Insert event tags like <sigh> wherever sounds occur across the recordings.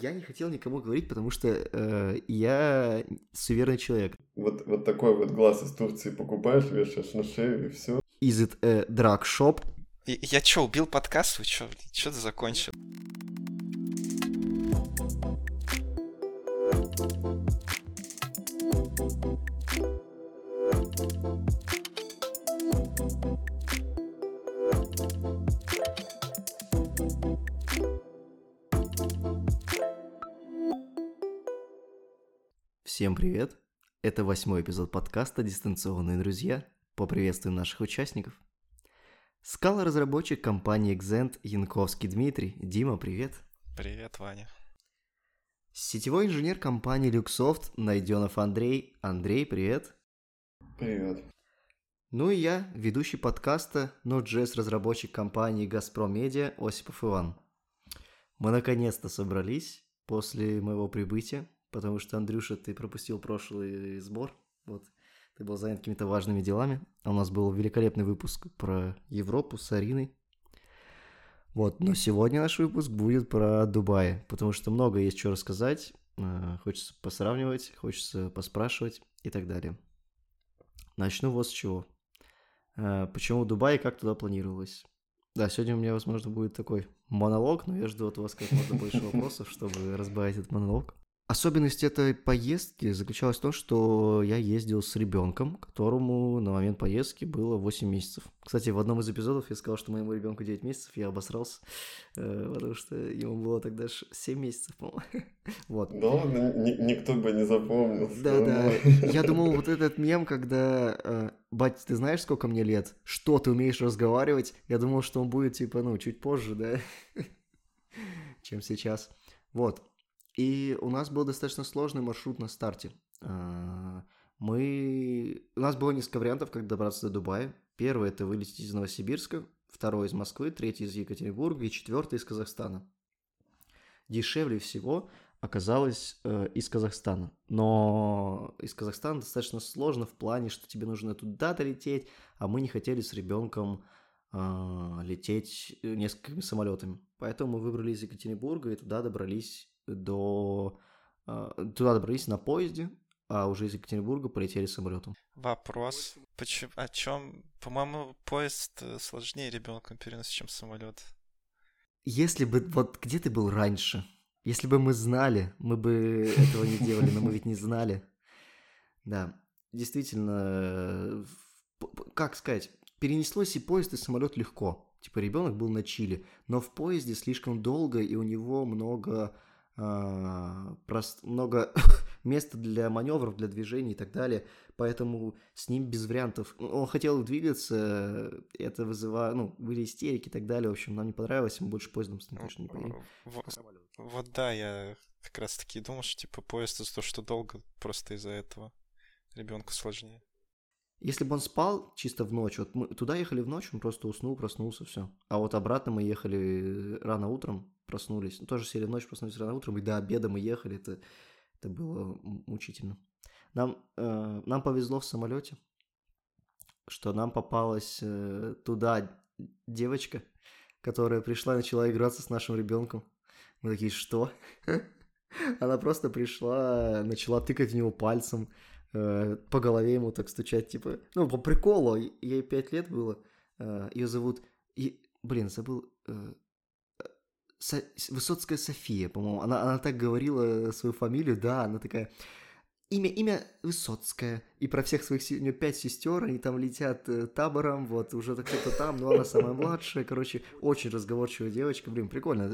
Я не хотел никому говорить, потому что э, я суверенный человек. Вот, вот такой вот глаз из Турции покупаешь, вешаешь на шею и все. Is it a drug shop? И- Я чё, убил подкаст? Вы чё, чё ты закончил? Привет! Это восьмой эпизод подкаста «Дистанционные друзья». Поприветствуем наших участников. Скала-разработчик компании Xent Янковский Дмитрий. Дима, привет! Привет, Ваня. Сетевой инженер компании Luxoft Найденов Андрей. Андрей, привет! Привет. Ну и я, ведущий подкаста Node.js разработчик компании Газпром Медиа Осипов Иван. Мы наконец-то собрались после моего прибытия, потому что, Андрюша, ты пропустил прошлый сбор, вот, ты был занят какими-то важными делами, а у нас был великолепный выпуск про Европу с Ариной. Вот, но сегодня наш выпуск будет про Дубай, потому что много есть что рассказать, э, хочется посравнивать, хочется поспрашивать и так далее. Начну вот с чего. Э, Почему Дубай и как туда планировалось? Да, сегодня у меня, возможно, будет такой монолог, но я жду от вас как можно больше вопросов, чтобы разбавить этот монолог. Особенность этой поездки заключалась в том, что я ездил с ребенком, которому на момент поездки было 8 месяцев. Кстати, в одном из эпизодов я сказал, что моему ребенку 9 месяцев, я обосрался, э, потому что ему было тогда ш- 7 месяцев, по-моему. <laughs> Вот. Да ладно, ни- никто бы не запомнил. Да, да. <laughs> Я думал, вот этот мем, когда э, бать, ты знаешь, сколько мне лет? Что ты умеешь разговаривать? Я думал, что он будет типа, ну, чуть позже, да, <laughs> чем сейчас. Вот. И у нас был достаточно сложный маршрут на старте. А, Мы... У нас было несколько вариантов, как добраться до Дубая. Первый – это вылететь из Новосибирска, второй – из Москвы, третий – из Екатеринбурга и четвертый – из Казахстана. Дешевле всего оказалось э, из Казахстана. Но из Казахстана достаточно сложно в плане, что тебе нужно туда долететь, а мы не хотели с ребенком а, лететь э, несколькими самолетами. Поэтому мы выбрали из Екатеринбурга и туда добрались до... а, туда добрались на поезде, а уже из Екатеринбурга полетели самолетом. Вопрос. Почему, о чем? По-моему, поезд э, сложнее ребенком переносить, чем самолет. Если бы... Вот где ты был раньше? Если бы мы знали, мы бы этого не делали, но мы ведь не знали. Да, действительно, как сказать, перенеслось и поезд, и самолет легко. Типа ребенок был на Чили, но в поезде слишком долго, и у него много, прост- много <laughs> места для маневров, для движений и так далее. Поэтому с ним без вариантов. Он хотел двигаться, это вызывало, ну, были истерики и так далее. В общем, нам не понравилось, мы больше поездом с ним точно не поедем. В- Вот да, я как раз таки думал, что типа поезд из-за того, что долго, просто из-за этого ребенку сложнее. Если бы он спал чисто в ночь, вот мы туда ехали в ночь, он просто уснул, проснулся, все. А вот обратно мы ехали рано утром, проснулись. Ну, тоже сели в ночь, проснулись рано утром, и до обеда мы ехали, это, это было мучительно. Нам, э, нам повезло в самолете, что нам попалась э, туда девочка, которая пришла и начала играться с нашим ребенком. Мы такие, что? <laughs> Она просто пришла, начала тыкать в него пальцем, э, по голове ему так стучать, типа, ну, по приколу, ей 5 лет было, ее зовут, и, блин, забыл, э, Со- Высоцкая София, по-моему, она, она так говорила свою фамилию, да, она такая, имя, имя Высоцкая, и про всех своих, у нее пять сестер, они там летят э, табором, вот, уже кто-то там, но она самая младшая, короче, очень разговорчивая девочка, блин, прикольно,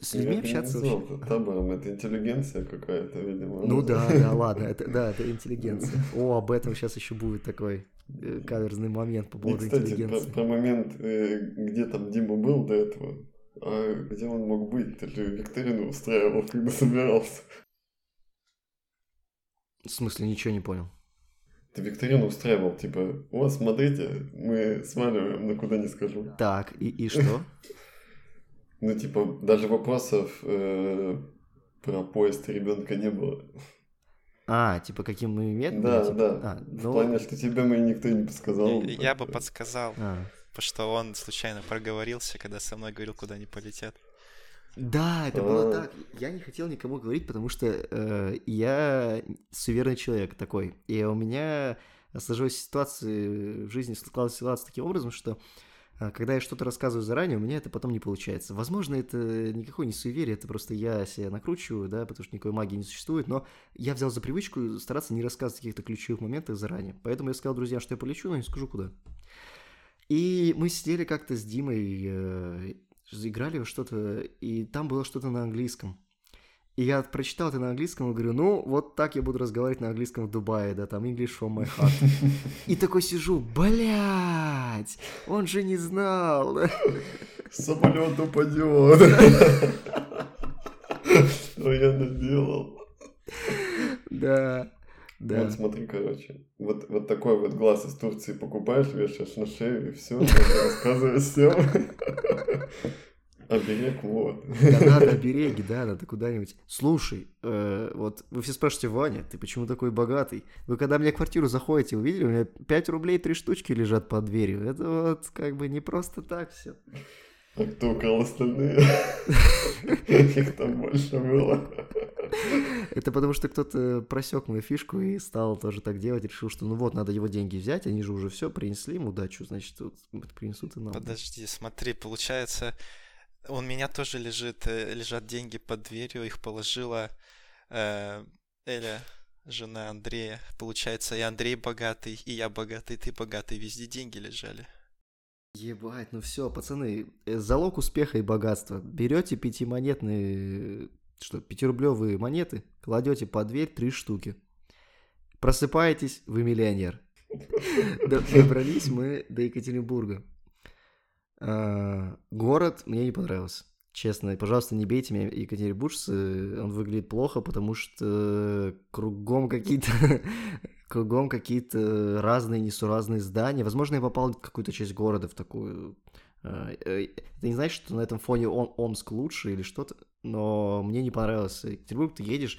с людьми Я бы не общаться вообще. это табором, это интеллигенция какая-то, видимо. Ну <laughs> да, да, ладно, это, да, это интеллигенция. О, об этом сейчас еще будет такой э, каверзный момент по И, поводу кстати, про, интеллигенции. про момент, э, где там Дима был до этого, а где он мог быть? Ты же викторину устраивал, когда собирался. В смысле, ничего не понял. Ты викторину устраивал, типа, вот, смотрите, мы сваливаем, но куда не скажу. Так, и, и что? <laughs> Ну, типа, даже вопросов э, про поезд ребенка не было. А, типа, каким мы методом? Да, типа? да. А, В ну, плане, что тебе мы никто не подсказал. Я, я бы подсказал, а, потому что он случайно проговорился, когда со мной говорил, куда они полетят. Да, это было так. Я не хотел никому говорить, потому что э, я суеверный человек такой. И у меня сложилась ситуация в жизни, складывалась ситуация таким образом, что э, когда я что-то рассказываю заранее, у меня это потом не получается. Возможно, это никакое не суеверие, это просто я себя накручиваю, да, потому что никакой магии не существует, но я взял за привычку стараться не рассказывать о каких-то ключевых моментах заранее. Поэтому я сказал друзьям, что я полечу, но не скажу куда. И мы сидели как-то с Димой, э, играли во что-то, и там было что-то на английском. И я прочитал это на английском и говорю, ну, вот так я буду разговаривать на английском в Дубае, да, там English from my heart. <laughs> И такой сижу, блядь, он же не знал. Самолет упадет. <laughs> Что я наделал? Да, да. Вот смотри, короче. Вот, вот такой вот глаз из Турции покупаешь, вешаешь на шею, и все, рассказываешь всем. Оберег, вот. Да надо обереги, да, надо куда-нибудь. Слушай, э, вот вы все спрашиваете, Ваня, ты почему такой богатый? Вы когда мне квартиру заходите, увидели, у меня 5 рублей три штучки лежат под дверью. Это вот как бы не просто так все. А кто украл остальные? <laughs> Их там больше было. Это потому что кто-то просек мою фишку и стал тоже так делать, решил, что ну вот, надо его деньги взять, они же уже все принесли ему удачу, значит, вот принесут и нам. Подожди, смотри, получается, у меня тоже лежит, э, лежат деньги под дверью, их положила э, Эля, жена Андрея. Получается, и Андрей богатый, и я богатый, и ты богатый, везде деньги лежали. Ебать, ну все, пацаны, э, залог успеха и богатства. Берете пятимонетные, что, пятирублевые монеты, кладете под дверь три штуки. Просыпаетесь, вы миллионер. <laughs> Добрались мы до Екатеринбурга. А, Город мне не понравился. Честно, пожалуйста, не бейте меня, екатеринбуржцы, он выглядит плохо, потому что кругом какие-то <laughs> кругом какие-то разные, несуразные здания. Возможно, я попал в какую-то часть города, в такую... э, э, Это не значит, что на этом фоне Ом- Омск лучше или что-то, но мне не понравился Екатеринбург. Ты едешь,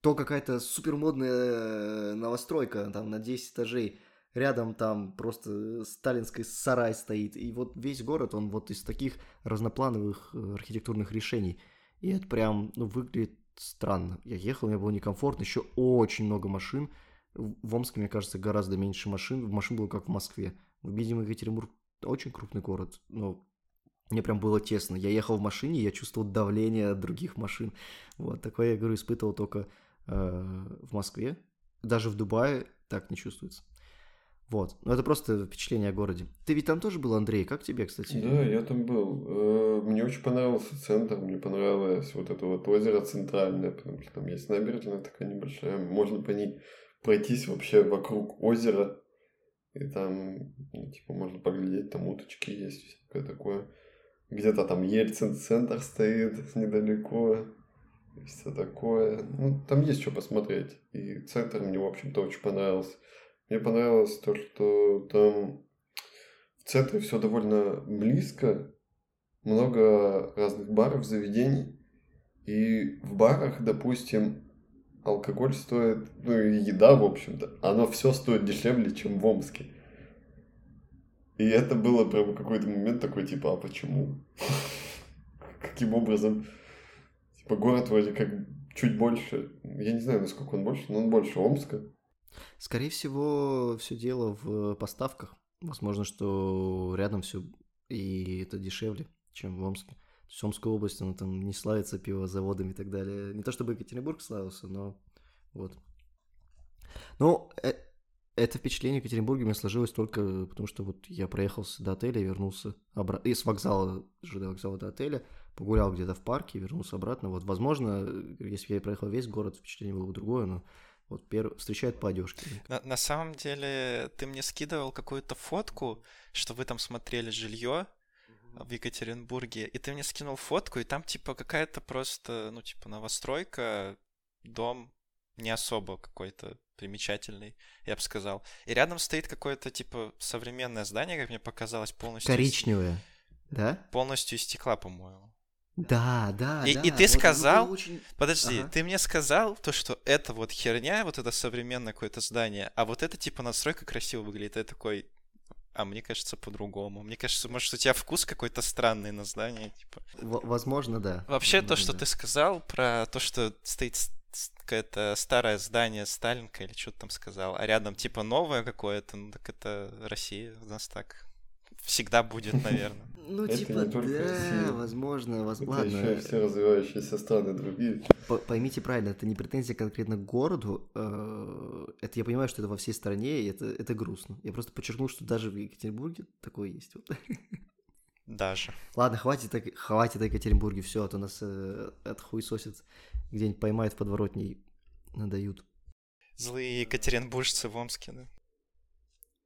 то какая-то супермодная э, новостройка, там, на 10 этажей, рядом там просто сталинский сарай стоит, и вот весь город, он вот из таких разноплановых э, архитектурных решений. И это прям, ну, выглядит странно. Я ехал, мне было некомфортно, еще очень много машин, в Омске, мне кажется, гораздо меньше машин. Машин было как в Москве. Видимо, Екатеринбург очень крупный город, но мне прям было тесно. Я ехал в машине, я чувствовал давление от других машин. Вот, такое, я говорю, испытывал только э, в Москве. Даже в Дубае так не чувствуется. Вот, но это просто впечатление о городе. Ты ведь там тоже был, Андрей? Как тебе, кстати? Да, я там был. Э, Мне очень понравился центр, мне понравилось вот это вот озеро центральное, потому что там есть набережная такая небольшая, можно по ней пройтись вообще вокруг озера, и там, ну, типа, можно поглядеть, там уточки есть, всякое такое. Где-то там Ельцин-центр стоит недалеко, и все такое. Ну, там есть что посмотреть. И центр мне, в общем-то, очень понравился. Мне понравилось то, что там в центре все довольно близко, много разных баров, заведений. И в барах, допустим, алкоголь стоит, ну и еда, в общем-то, оно все стоит дешевле, чем в Омске. И это было прям какой-то момент такой, типа, а почему? <laughs> Каким образом? Типа, город вроде как чуть больше, я не знаю, насколько он больше, но он больше Омска. Скорее всего, все дело в поставках. Возможно, что рядом все и это дешевле, чем в Омске. То есть Омская область, она там не славится пивозаводами и так далее. Не то чтобы Екатеринбург славился, но вот. Ну, э- это впечатление в Екатеринбурге у меня сложилось только потому, что вот я проехался до отеля вернулся обратно. И с вокзала, ЖД вокзала до отеля, погулял где-то в парке, вернулся обратно. Вот, возможно, если бы я проехал весь город, впечатление было бы другое, но вот первый встречают по одежке. На, на самом деле, ты мне скидывал какую-то фотку, что вы там смотрели жилье в Екатеринбурге, и ты мне скинул фотку, и там типа какая-то просто, ну типа новостройка, дом не особо какой-то примечательный, я бы сказал. И рядом стоит какое-то типа современное здание, как мне показалось, полностью из- Коричневое, да? полностью из стекла, по-моему. Да, да, И- да. и ты Вот сказал- очень- Подожди, Ага. ты мне сказал то, что это вот херня, вот это современное какое-то здание, а вот это типа настройка красиво выглядит. Я такой, а мне кажется по-другому. Мне кажется, может, у тебя вкус какой-то странный на здание, типа. В- возможно, да. Вообще, Возможно, то, что да. ты сказал про то, что стоит какое-то старое здание Сталинка или что ты там сказал, а рядом типа новое какое-то, ну так это Россия у нас так всегда будет, наверное. Ну, Это типа, не только да, Россия. возможно, воз- Это ладно. еще и все развивающиеся страны другие. Поймите правильно, это не претензия конкретно к городу. э, Это я понимаю, что это во всей стране, и это, это грустно. Я просто подчеркнул, что даже в Екатеринбурге такое есть. Вот. Даже. Ладно, хватит, так- хватит о Екатеринбурге, все, а то нас э, отхуесосят, где-нибудь поймают в подворотне и надают. Злые екатеринбуржцы в Омске, да?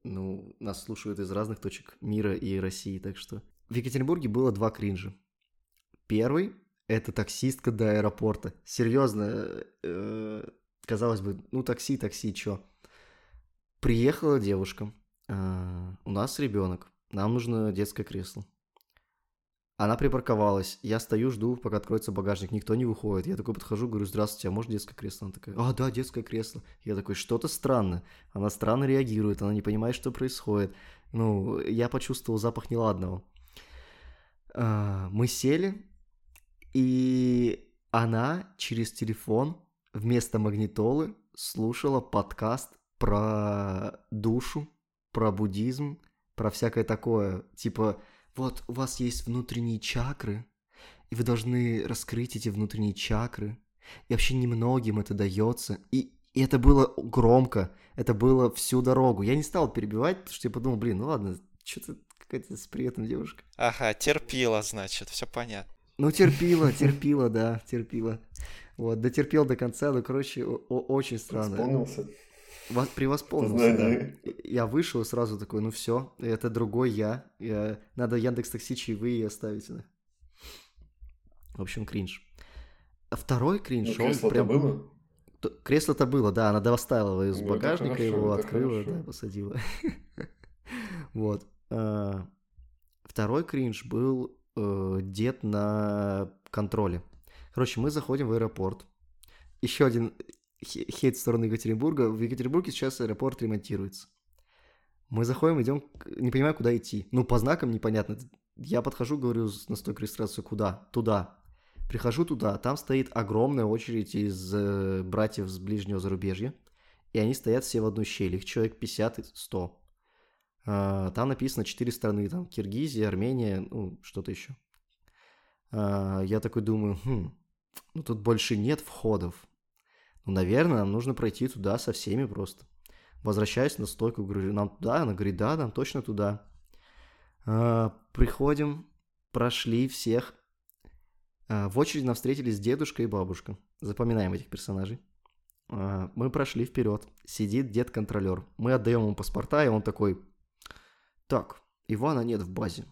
Ну, нас слушают из разных точек мира и России, так что... В Екатеринбурге было два кринжа. Первый — это таксистка до аэропорта. Серьезно, э, казалось бы, ну такси, такси, чё? Приехала девушка, э, у нас ребенок, нам нужно детское кресло. Она припарковалась, я стою, жду, пока откроется багажник, никто не выходит. Я такой подхожу, говорю, здравствуйте, а может детское кресло? Она такая, а, да, детское кресло. Я такой, что-то странно. Она странно реагирует, она не понимает, что происходит. Ну, я почувствовал запах неладного. А, Мы сели, и она через телефон вместо магнитолы слушала подкаст про душу, про буддизм, про всякое такое. Типа, вот у вас есть внутренние чакры, и вы должны раскрыть эти внутренние чакры. И вообще немногим это дается. И, и это было громко, это было всю дорогу. Я не стал перебивать, потому что я подумал, блин, ну ладно, что-то какая-то с приятной девушка. Ага, терпила, значит, все понятно. Ну, терпила, <laughs> терпила, да, терпила. Вот, дотерпел до конца, ну, короче, очень странно. Вспомнился. Вас превосполнился, да. Я вышел и сразу такой, ну все, это другой я. я... Надо Яндекс Такси чаевые оставить. да. В общем, кринж. Второй Ну, кринж, он кресло-то прям... было? Кресло-то было, да, она доставила его из Ну, багажника, хорошо, его открыла, хорошо. да, посадила. <laughs> Вот. А, Второй кринж был э, дед на контроле. Короче, мы заходим в аэропорт. Еще один хе- хейт в сторону Екатеринбурга. В Екатеринбурге сейчас аэропорт ремонтируется. Мы заходим, идем, не понимаю, куда идти. Ну, по знакам непонятно. Я подхожу, говорю на стойку регистрацию, куда? Туда. Прихожу туда, там стоит огромная очередь из э, братьев с ближнего зарубежья, и они стоят все в одной щели, их человек 50 и 100. А, там написано 4 страны, там Киргизия, Армения, ну, что-то еще. А, я такой думаю, хм, ну тут больше нет входов. Ну, наверное, нам нужно пройти туда со всеми просто. Возвращаюсь на стойку, говорю, нам туда? Она говорит, да, нам точно туда. А, приходим, прошли всех. В очереди нам встретились дедушка и бабушка. Запоминаем этих персонажей. Мы прошли вперед. Сидит дед-контролер. Мы отдаем ему паспорта, и он такой, так, Ивана нет в базе.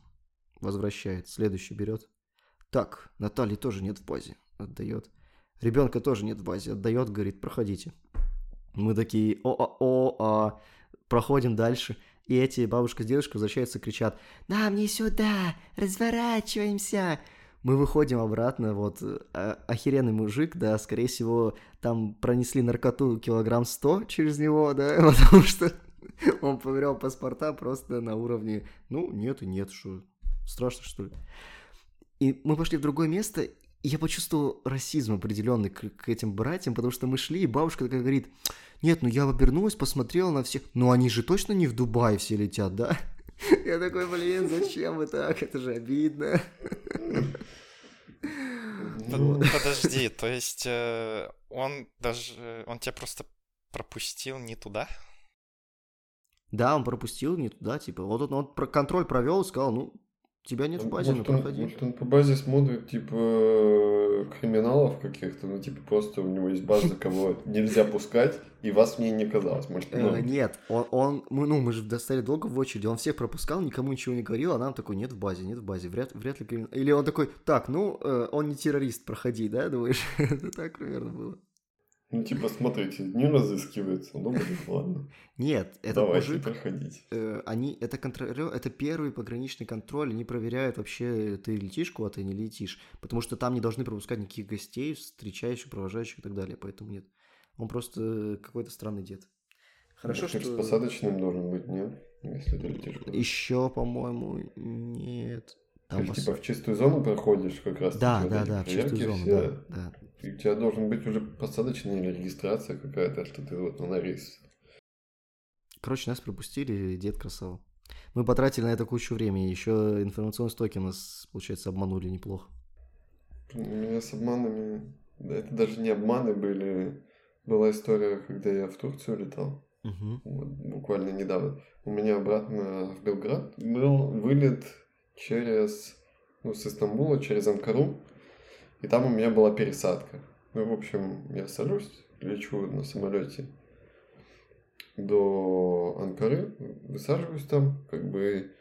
Возвращает. Следующий берет. Так, Натальи тоже нет в базе. Отдает. Ребенка тоже нет в базе. Отдает, говорит, проходите. Мы такие, о-о-о, проходим дальше. И эти бабушка с дедушкой возвращаются, кричат, нам не сюда, разворачиваемся. Мы выходим обратно, вот, а- охеренный мужик, да, скорее всего, там пронесли наркоту килограмм 100 через него, да, <laughs> потому что <laughs> он поверял паспорта просто на уровне, ну, нет и нет, что, страшно, что ли. И мы пошли в другое место, и я почувствовал расизм определенный к, к этим братьям, потому что мы шли, и бабушка такая говорит, нет, ну я обернулась, посмотрела на всех, ну они же точно не в Дубай все летят, да? <laughs> Я такой, блин, зачем вы так, это же обидно. <laughs> Под- Подожди, то есть э, он даже... Он тебя просто пропустил не туда? Да, он пропустил не туда, типа, вот он, он про контроль провел и сказал, ну, тебя нет в базе, ну Может, он, проходи. может, он по базе смотрит, типа, криминалов каких-то, ну, типа, просто у него есть база, <laughs> кого нельзя пускать, и вас мне не казалось. Может, ну, Э, нет, он, он, мы, ну, мы же достали долго в очереди, он всех пропускал, никому ничего не говорил, а нам такой, нет в базе, нет в базе, вряд, вряд ли криминал. Или он такой, так, ну, э, он не террорист, проходи, да, думаешь? <laughs> Это так примерно было. Ну, типа, смотрите, не разыскивается. Ну, блин, ладно. Нет, этот Давайте, мужик, проходите. э, они, это контролер, это первый пограничный контроль, они проверяют вообще, ты летишь куда-то, не летишь, потому что там не должны пропускать никаких гостей, встречающих, провожающих и так далее, поэтому нет. Он просто э, какой-то странный дед. Хорошо, что... что... с посадочным должен быть, нет? Если ты летишь. куда-то. Еще, по-моему, нет. Там Ты типа в чистую зону проходишь как раз. Да, да, да, в чистую зону, все. да, да. И у тебя должен быть уже посадочная или регистрация какая-то, что ты вот на рейс. Короче, нас пропустили, дед красава. Мы потратили на это кучу времени, еще информационные стоки нас, получается, обманули неплохо. У меня с обманами... да, Это даже не обманы были. Была история, когда я в Турцию летал. Мгм. Вот, буквально недавно. У меня обратно в Белград был вылет через, ну, с Истамбула через Анкару, и там у меня была пересадка. Ну, в общем, я сажусь, лечу на самолете до Анкары, высаживаюсь там, как бы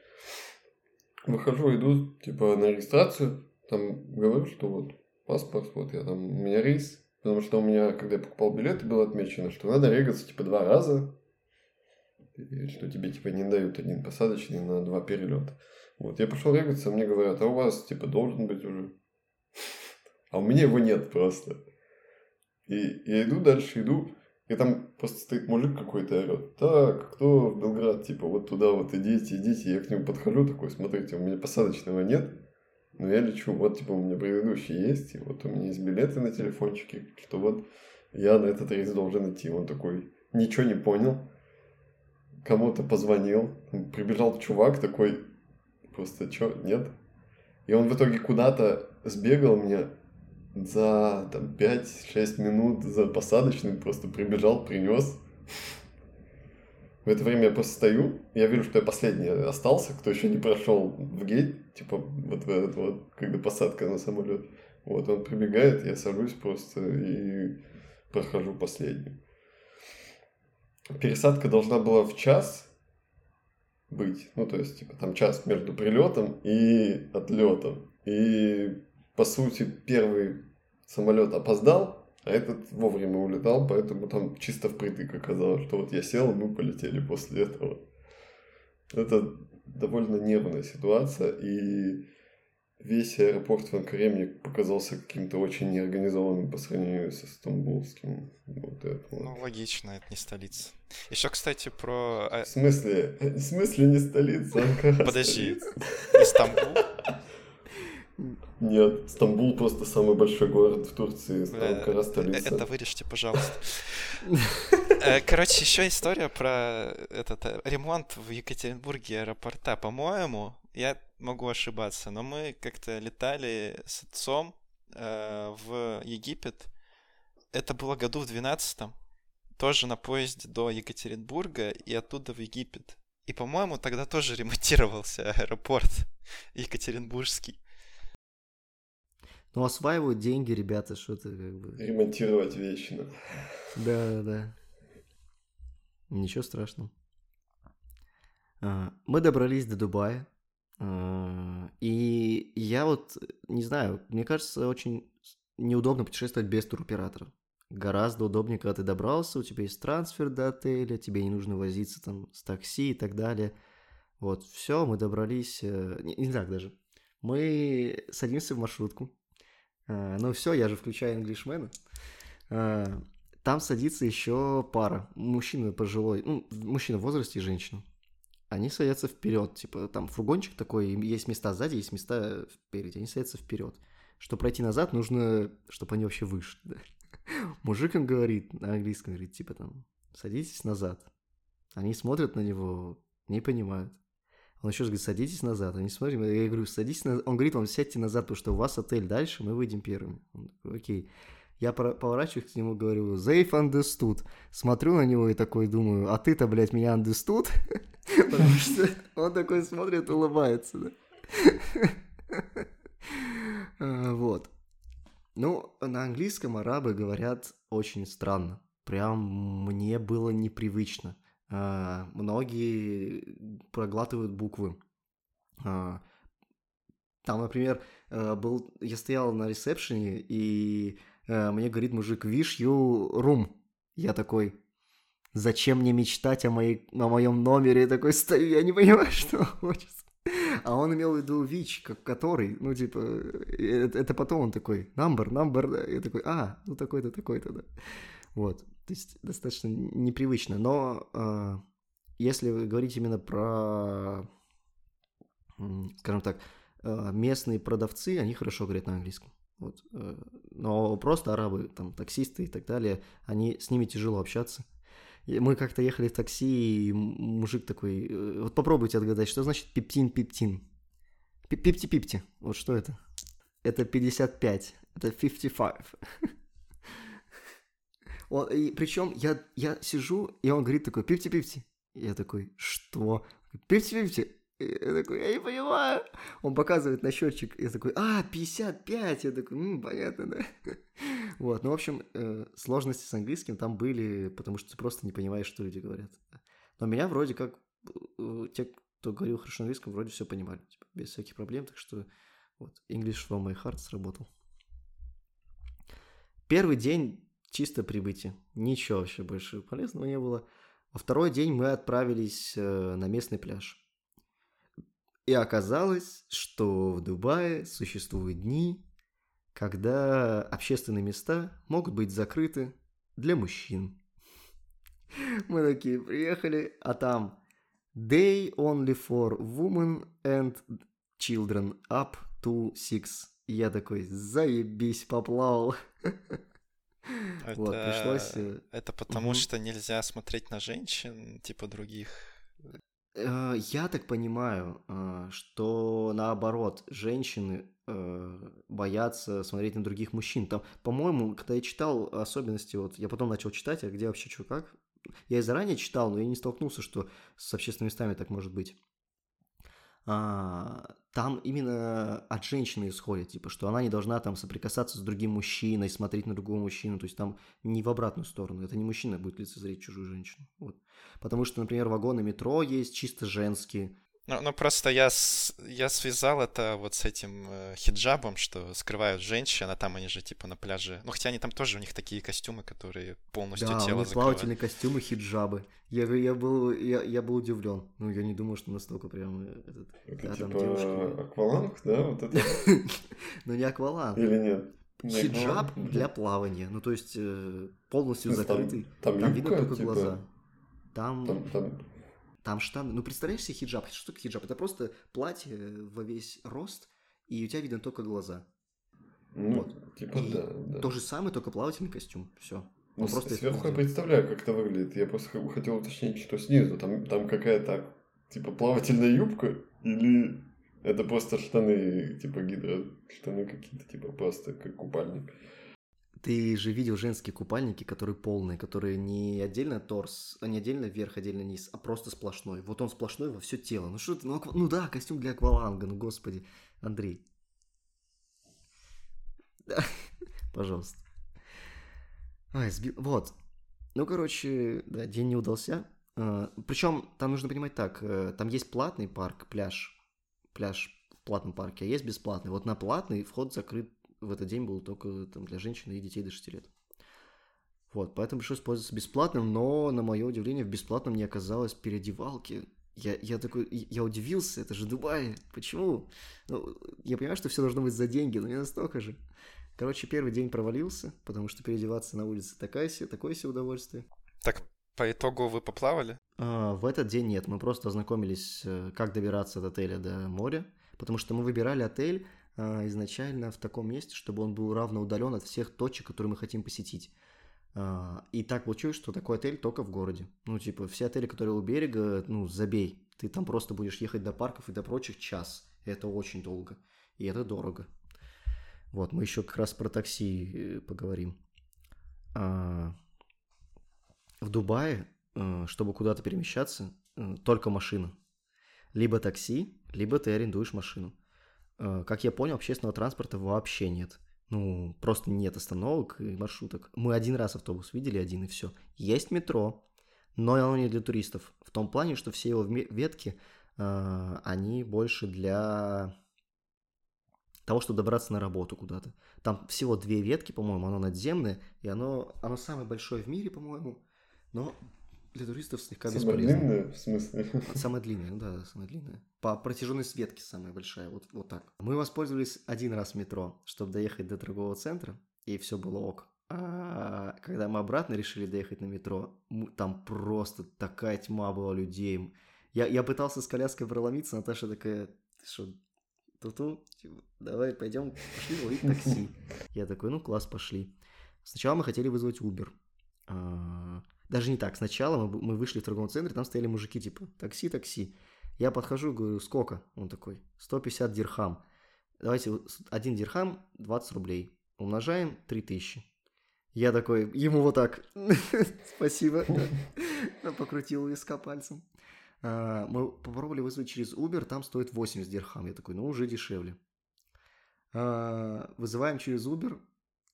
выхожу, иду, типа, на регистрацию, там говорю, что вот паспорт, вот я там, у меня рейс, потому что у меня, когда я покупал билеты, было отмечено, что надо регаться, типа, два раза, и что тебе, типа, не дают один посадочный на два перелета. Вот, я пошел регаться, мне говорят, а у вас, типа, должен быть уже. <laughs> А у меня его нет просто. И я иду дальше, иду, и там просто стоит мужик какой-то и орет, так, кто в Белград, типа, вот туда вот идите, идите. Я к нему подхожу такой, смотрите, у меня посадочного нет, но я лечу, вот, типа, у меня предыдущий есть, и вот у меня есть билеты на телефончике, что вот я на этот рейс должен идти. Он такой, ничего не понял, кому-то позвонил, прибежал чувак такой, просто что, нет? И он в итоге куда-то сбегал мне за там 5-6 минут за посадочным, просто прибежал, принес. В это время я просто стою, я вижу, что я последний остался, кто еще не прошел в гейт, типа вот в этот вот, когда посадка на самолет. Вот он прибегает, я сажусь просто и прохожу последнюю. Пересадка должна была в час быть. Ну, то есть, типа, там час между прилетом и отлетом. И, по сути, первый самолет опоздал, а этот вовремя улетал, поэтому там чисто впритык оказалось, что вот я сел, и мы полетели после этого. Это довольно нервная ситуация, и весь аэропорт в Анкаре мне показался каким-то очень неорганизованным по сравнению со стамбулским. Вот это вот. Ну, логично, это не столица. Еще, кстати, про... а, В смысле? В смысле не столица? Анкара <laughs> Подожди. столица? Истамбул? Нет, Стамбул просто самый большой город в Турции, Анкара столица. Это вырежьте, пожалуйста. Э, Короче, еще история про этот э, ремонт в Екатеринбурге аэропорта. По-моему, я могу ошибаться, но мы как-то летали с отцом э, в Египет. Это было году в 12 тоже на поезде до Екатеринбурга и оттуда в Египет. И, по-моему, тогда тоже ремонтировался <laughs> аэропорт Екатеринбургский. Ну, осваивают деньги, ребята, что-то как бы... Ремонтировать вечно. Да, да. Ничего страшного. А, Мы добрались до Дубая. И я вот, не знаю, мне кажется, очень неудобно путешествовать без туроператора. Гораздо удобнее, когда ты добрался, у тебя есть трансфер до отеля, тебе не нужно возиться там с такси и так далее. Вот, все, мы добрались, э, не, не так даже. Мы садимся в маршрутку. А, Ну все, я же включаю инглишмена. А, Там садится еще пара. Мужчина пожилой, ну, мужчина в возрасте и женщина. Они садятся вперед, типа там фургончик такой, есть места сзади, есть места впереди. Они садятся вперед. Чтобы пройти назад, нужно, чтобы они вообще вышли. <laughs> Мужик им говорит, на английском говорит, типа там, садитесь назад. Они смотрят на него, не понимают. Он еще раз говорит, садитесь назад. Они смотрят, я говорю, садитесь назад. Он говорит вам, сядьте назад, потому что у вас отель дальше, мы выйдем первыми. Он такой, окей. Я поворачиваюсь к нему, говорю, Зейф understood. Смотрю на него и такой думаю, а ты-то, блядь, меня understood? <laughs> Потому что он такой смотрит, улыбается, да. А, Вот. Ну, на английском арабы говорят очень странно. Прям мне было непривычно. А, Многие проглатывают буквы. А, Там, например, э, был, я стоял на ресепшене, и э, мне говорит мужик, wish you room. Я такой, зачем мне мечтать о, моей, о моем номере? Я такой стою, я не понимаю, <laughs> что он хочет. А он имел в виду ВИЧ, как который, ну, типа, э, это, это потом он такой, number, number, да. Я такой, а, ну, такой-то, такой-то, да. Вот, то есть достаточно непривычно. Но э, если говорить именно про, скажем так, э, местные продавцы, они хорошо говорят на английском. Вот. Э, но просто арабы, там, таксисты и так далее, они, с ними тяжело общаться. Мы как-то ехали в такси, и мужик такой, э, вот попробуйте отгадать, что значит пептин-пептин. Пипти-пипти, вот что это? Это 55, это 55. <laughs> Он, причем я, я сижу, и он говорит такой, пипти-пипти. Я такой, что? Пипти-пипти. Я такой, я не понимаю. Он показывает на счетчик. Я такой, а, 55. Я такой, М, понятно, да. <laughs> Вот, ну, в общем, э, сложности с английским там были, потому что ты просто не понимаешь, что люди говорят. Но меня вроде как, э, те, кто говорил хорошо на английском, вроде все понимали, типа, без всяких проблем. Так что вот, English from my heart сработал. Первый день чисто прибытие. Ничего вообще больше полезного не было. Во второй день мы отправились э, на местный пляж. И оказалось, что в Дубае существуют дни, когда общественные места могут быть закрыты для мужчин. <laughs> Мы такие приехали, а там Day only for women and children up to six. И я такой, заебись, поплавал. <laughs> Это, вот, пришлось... Э, это потому, угу. что нельзя смотреть на женщин, типа других я так понимаю, э, что наоборот, женщины э, боятся смотреть на других мужчин. Там, по-моему, когда я читал особенности, вот я потом начал читать, а где вообще что как, я и заранее читал, но я не столкнулся, что с общественными местами так может быть. А, там именно от женщины исходит, типа, что она не должна там соприкасаться с другим мужчиной, смотреть на другого мужчину, то есть там не в обратную сторону, это не мужчина будет лицезреть чужую женщину, вот. Потому что, например, вагоны метро есть чисто женские, ну, ну просто я, с, я связал это вот с этим э, хиджабом, что скрывают женщин, а там они же типа на пляже. Ну, хотя они там тоже, у них такие костюмы, которые полностью да, тело закрывают. плавательные костюмы, хиджабы. Я, я, был, я, я был удивлен. Ну, я не думал, что настолько прям э, этот... Это да, типа там девушки... акваланг, да? Вот это? <laughs> Ну, не акваланг. Или нет? Хиджаб для плавания. Ну, то есть э, полностью ну, закрытый. Там видно только типа глаза. Там... Там штаны. Ну, представляешь себе хиджаб? Что такое хиджаб? Это просто платье во весь рост, и у тебя видно только глаза. Ну, вот. типа, и да, да. То же самое, только плавательный костюм. Все. Ну, просто сверху я представляю, как это выглядит. Я просто хотел уточнить, что снизу. Там, там какая-то, типа, плавательная юбка или это просто штаны, типа, гидро, штаны какие-то, типа, просто как купальник. Ты же видел женские купальники, которые полные, которые не отдельно торс, а не отдельно вверх, отдельно низ, а просто сплошной. Вот он сплошной во все тело. Ну что ты, ну, аква... ну да, костюм для акваланга, ну господи, Андрей. <laughs> Пожалуйста. Ай, сбил... Вот. Ну, короче, да, день не удался. А, Причем там нужно понимать так, э, там есть платный парк, пляж, пляж в платном парке, а есть бесплатный. Вот на платный вход закрыт в этот день был только там, для женщин и детей до 6 лет. Вот, поэтому пришлось пользоваться бесплатным, но, на мое удивление, в бесплатном не оказалось переодевалки. Я, я такой, я удивился, это же Дубай, почему? Ну, я понимаю, что все должно быть за деньги, но не настолько же. Короче, первый день провалился, потому что переодеваться на улице такая себе, такое себе удовольствие. Так по итогу вы поплавали? А, в этот день нет, мы просто ознакомились, э, как добираться от отеля до моря, потому что мы выбирали отель изначально в таком месте, чтобы он был равно удален от всех точек, которые мы хотим посетить. А, и так получилось, что такой отель только в городе. Ну, типа, все отели, которые у берега, ну, забей. Ты там просто будешь ехать до парков и до прочих час. Это очень долго. И это дорого. Вот, мы еще как раз про такси э, поговорим. А, в Дубае, э, чтобы куда-то перемещаться, э, только машина. Либо такси, либо ты арендуешь машину. Э, как я понял, общественного транспорта вообще нет. Ну, просто нет остановок и маршруток. Мы один раз автобус видели, один и все. Есть метро, но оно не для туристов. В том плане, что все его ветки, э, они больше для того, чтобы добраться на работу куда-то. Там всего две ветки, по-моему, оно надземное, и оно, оно самое большое в мире, по-моему, но для туристов слегка самая бесполезно. длинная, в смысле? Самая длинная, ну да, самая длинная. По протяженности ветки самая большая, вот, вот так. Мы воспользовались один раз метро, чтобы доехать до торгового центра, и все было ок. А когда мы обратно решили доехать на метро, там просто такая тьма была людей. Я, я пытался с коляской проломиться, Наташа такая, ты что, ту-ту, типа, давай пойдем, пошли ловить такси. <laughs> Я такой, ну класс, пошли. Сначала мы хотели вызвать Uber. Даже не так, сначала мы, мы вышли в торговом центре, там стояли мужики, типа, такси, такси. Я подхожу, говорю, сколько? Он такой, 150 дирхам. Давайте, один дирхам, 20 рублей. Умножаем, 3000. Я такой, ему вот так, <laughs> спасибо. Покрутил виска пальцем. А, мы попробовали вызвать через Uber, там стоит 80 дирхам. Я такой, ну уже дешевле. А, вызываем через Uber,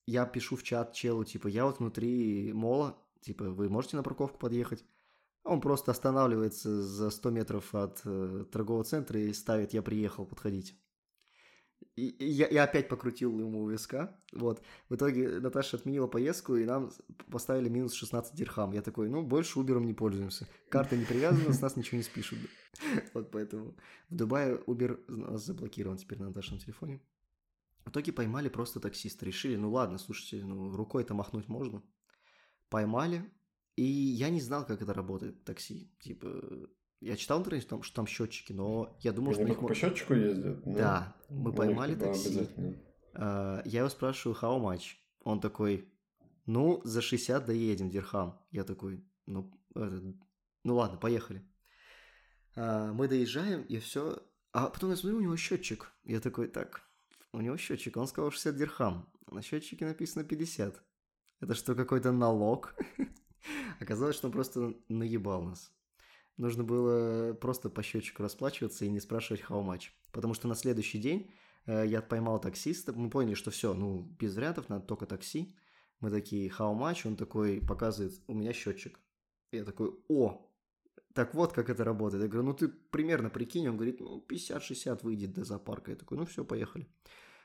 я пишу в чат челу, типа, я вот внутри мола, типа, вы можете на парковку подъехать? Он просто останавливается за 100 метров от э, торгового центра и ставит «Я приехал, подходите». И, и я, я опять покрутил ему виска. Вот. В итоге Наташа отменила поездку, и нам поставили минус 16 дирхам. Я такой, ну, больше Убером не пользуемся. Карта не привязана, с нас ничего не спишут. <laughs> Вот поэтому в Дубае нас заблокирован теперь на нашем телефоне. В итоге поймали просто таксиста. Решили, ну ладно, слушайте, ну рукой-то махнуть можно. Поймали, и я не знал, как это работает, такси. Типа, я читал в интернете, что там, что там счетчики, но я думал, что... Их... по счетчику ездят? Ну, да, мы ну, поймали такси. Uh, я его спрашиваю, how much? Он такой, ну, за 60 доедем, дирхам. Я такой, ну, это, ну ладно, поехали. Uh, мы доезжаем, и все. А потом я смотрю, у него счетчик. Я такой, так, у него счетчик, он сказал 60 дирхам. На счетчике написано 50. Это что, какой-то налог? <laughs> Оказалось, что он просто наебал нас. Нужно было просто по счетчику расплачиваться и не спрашивать how much. Потому что на следующий день э, я поймал таксиста, мы поняли, что все, ну, без вариантов, надо только такси. Мы такие, how much? Он такой показывает, у меня счетчик. Я такой, о, так вот как это работает. Я говорю, ну ты примерно прикинь. Он говорит, ну 50-60 выйдет до зоопарка. Я такой, ну все, поехали.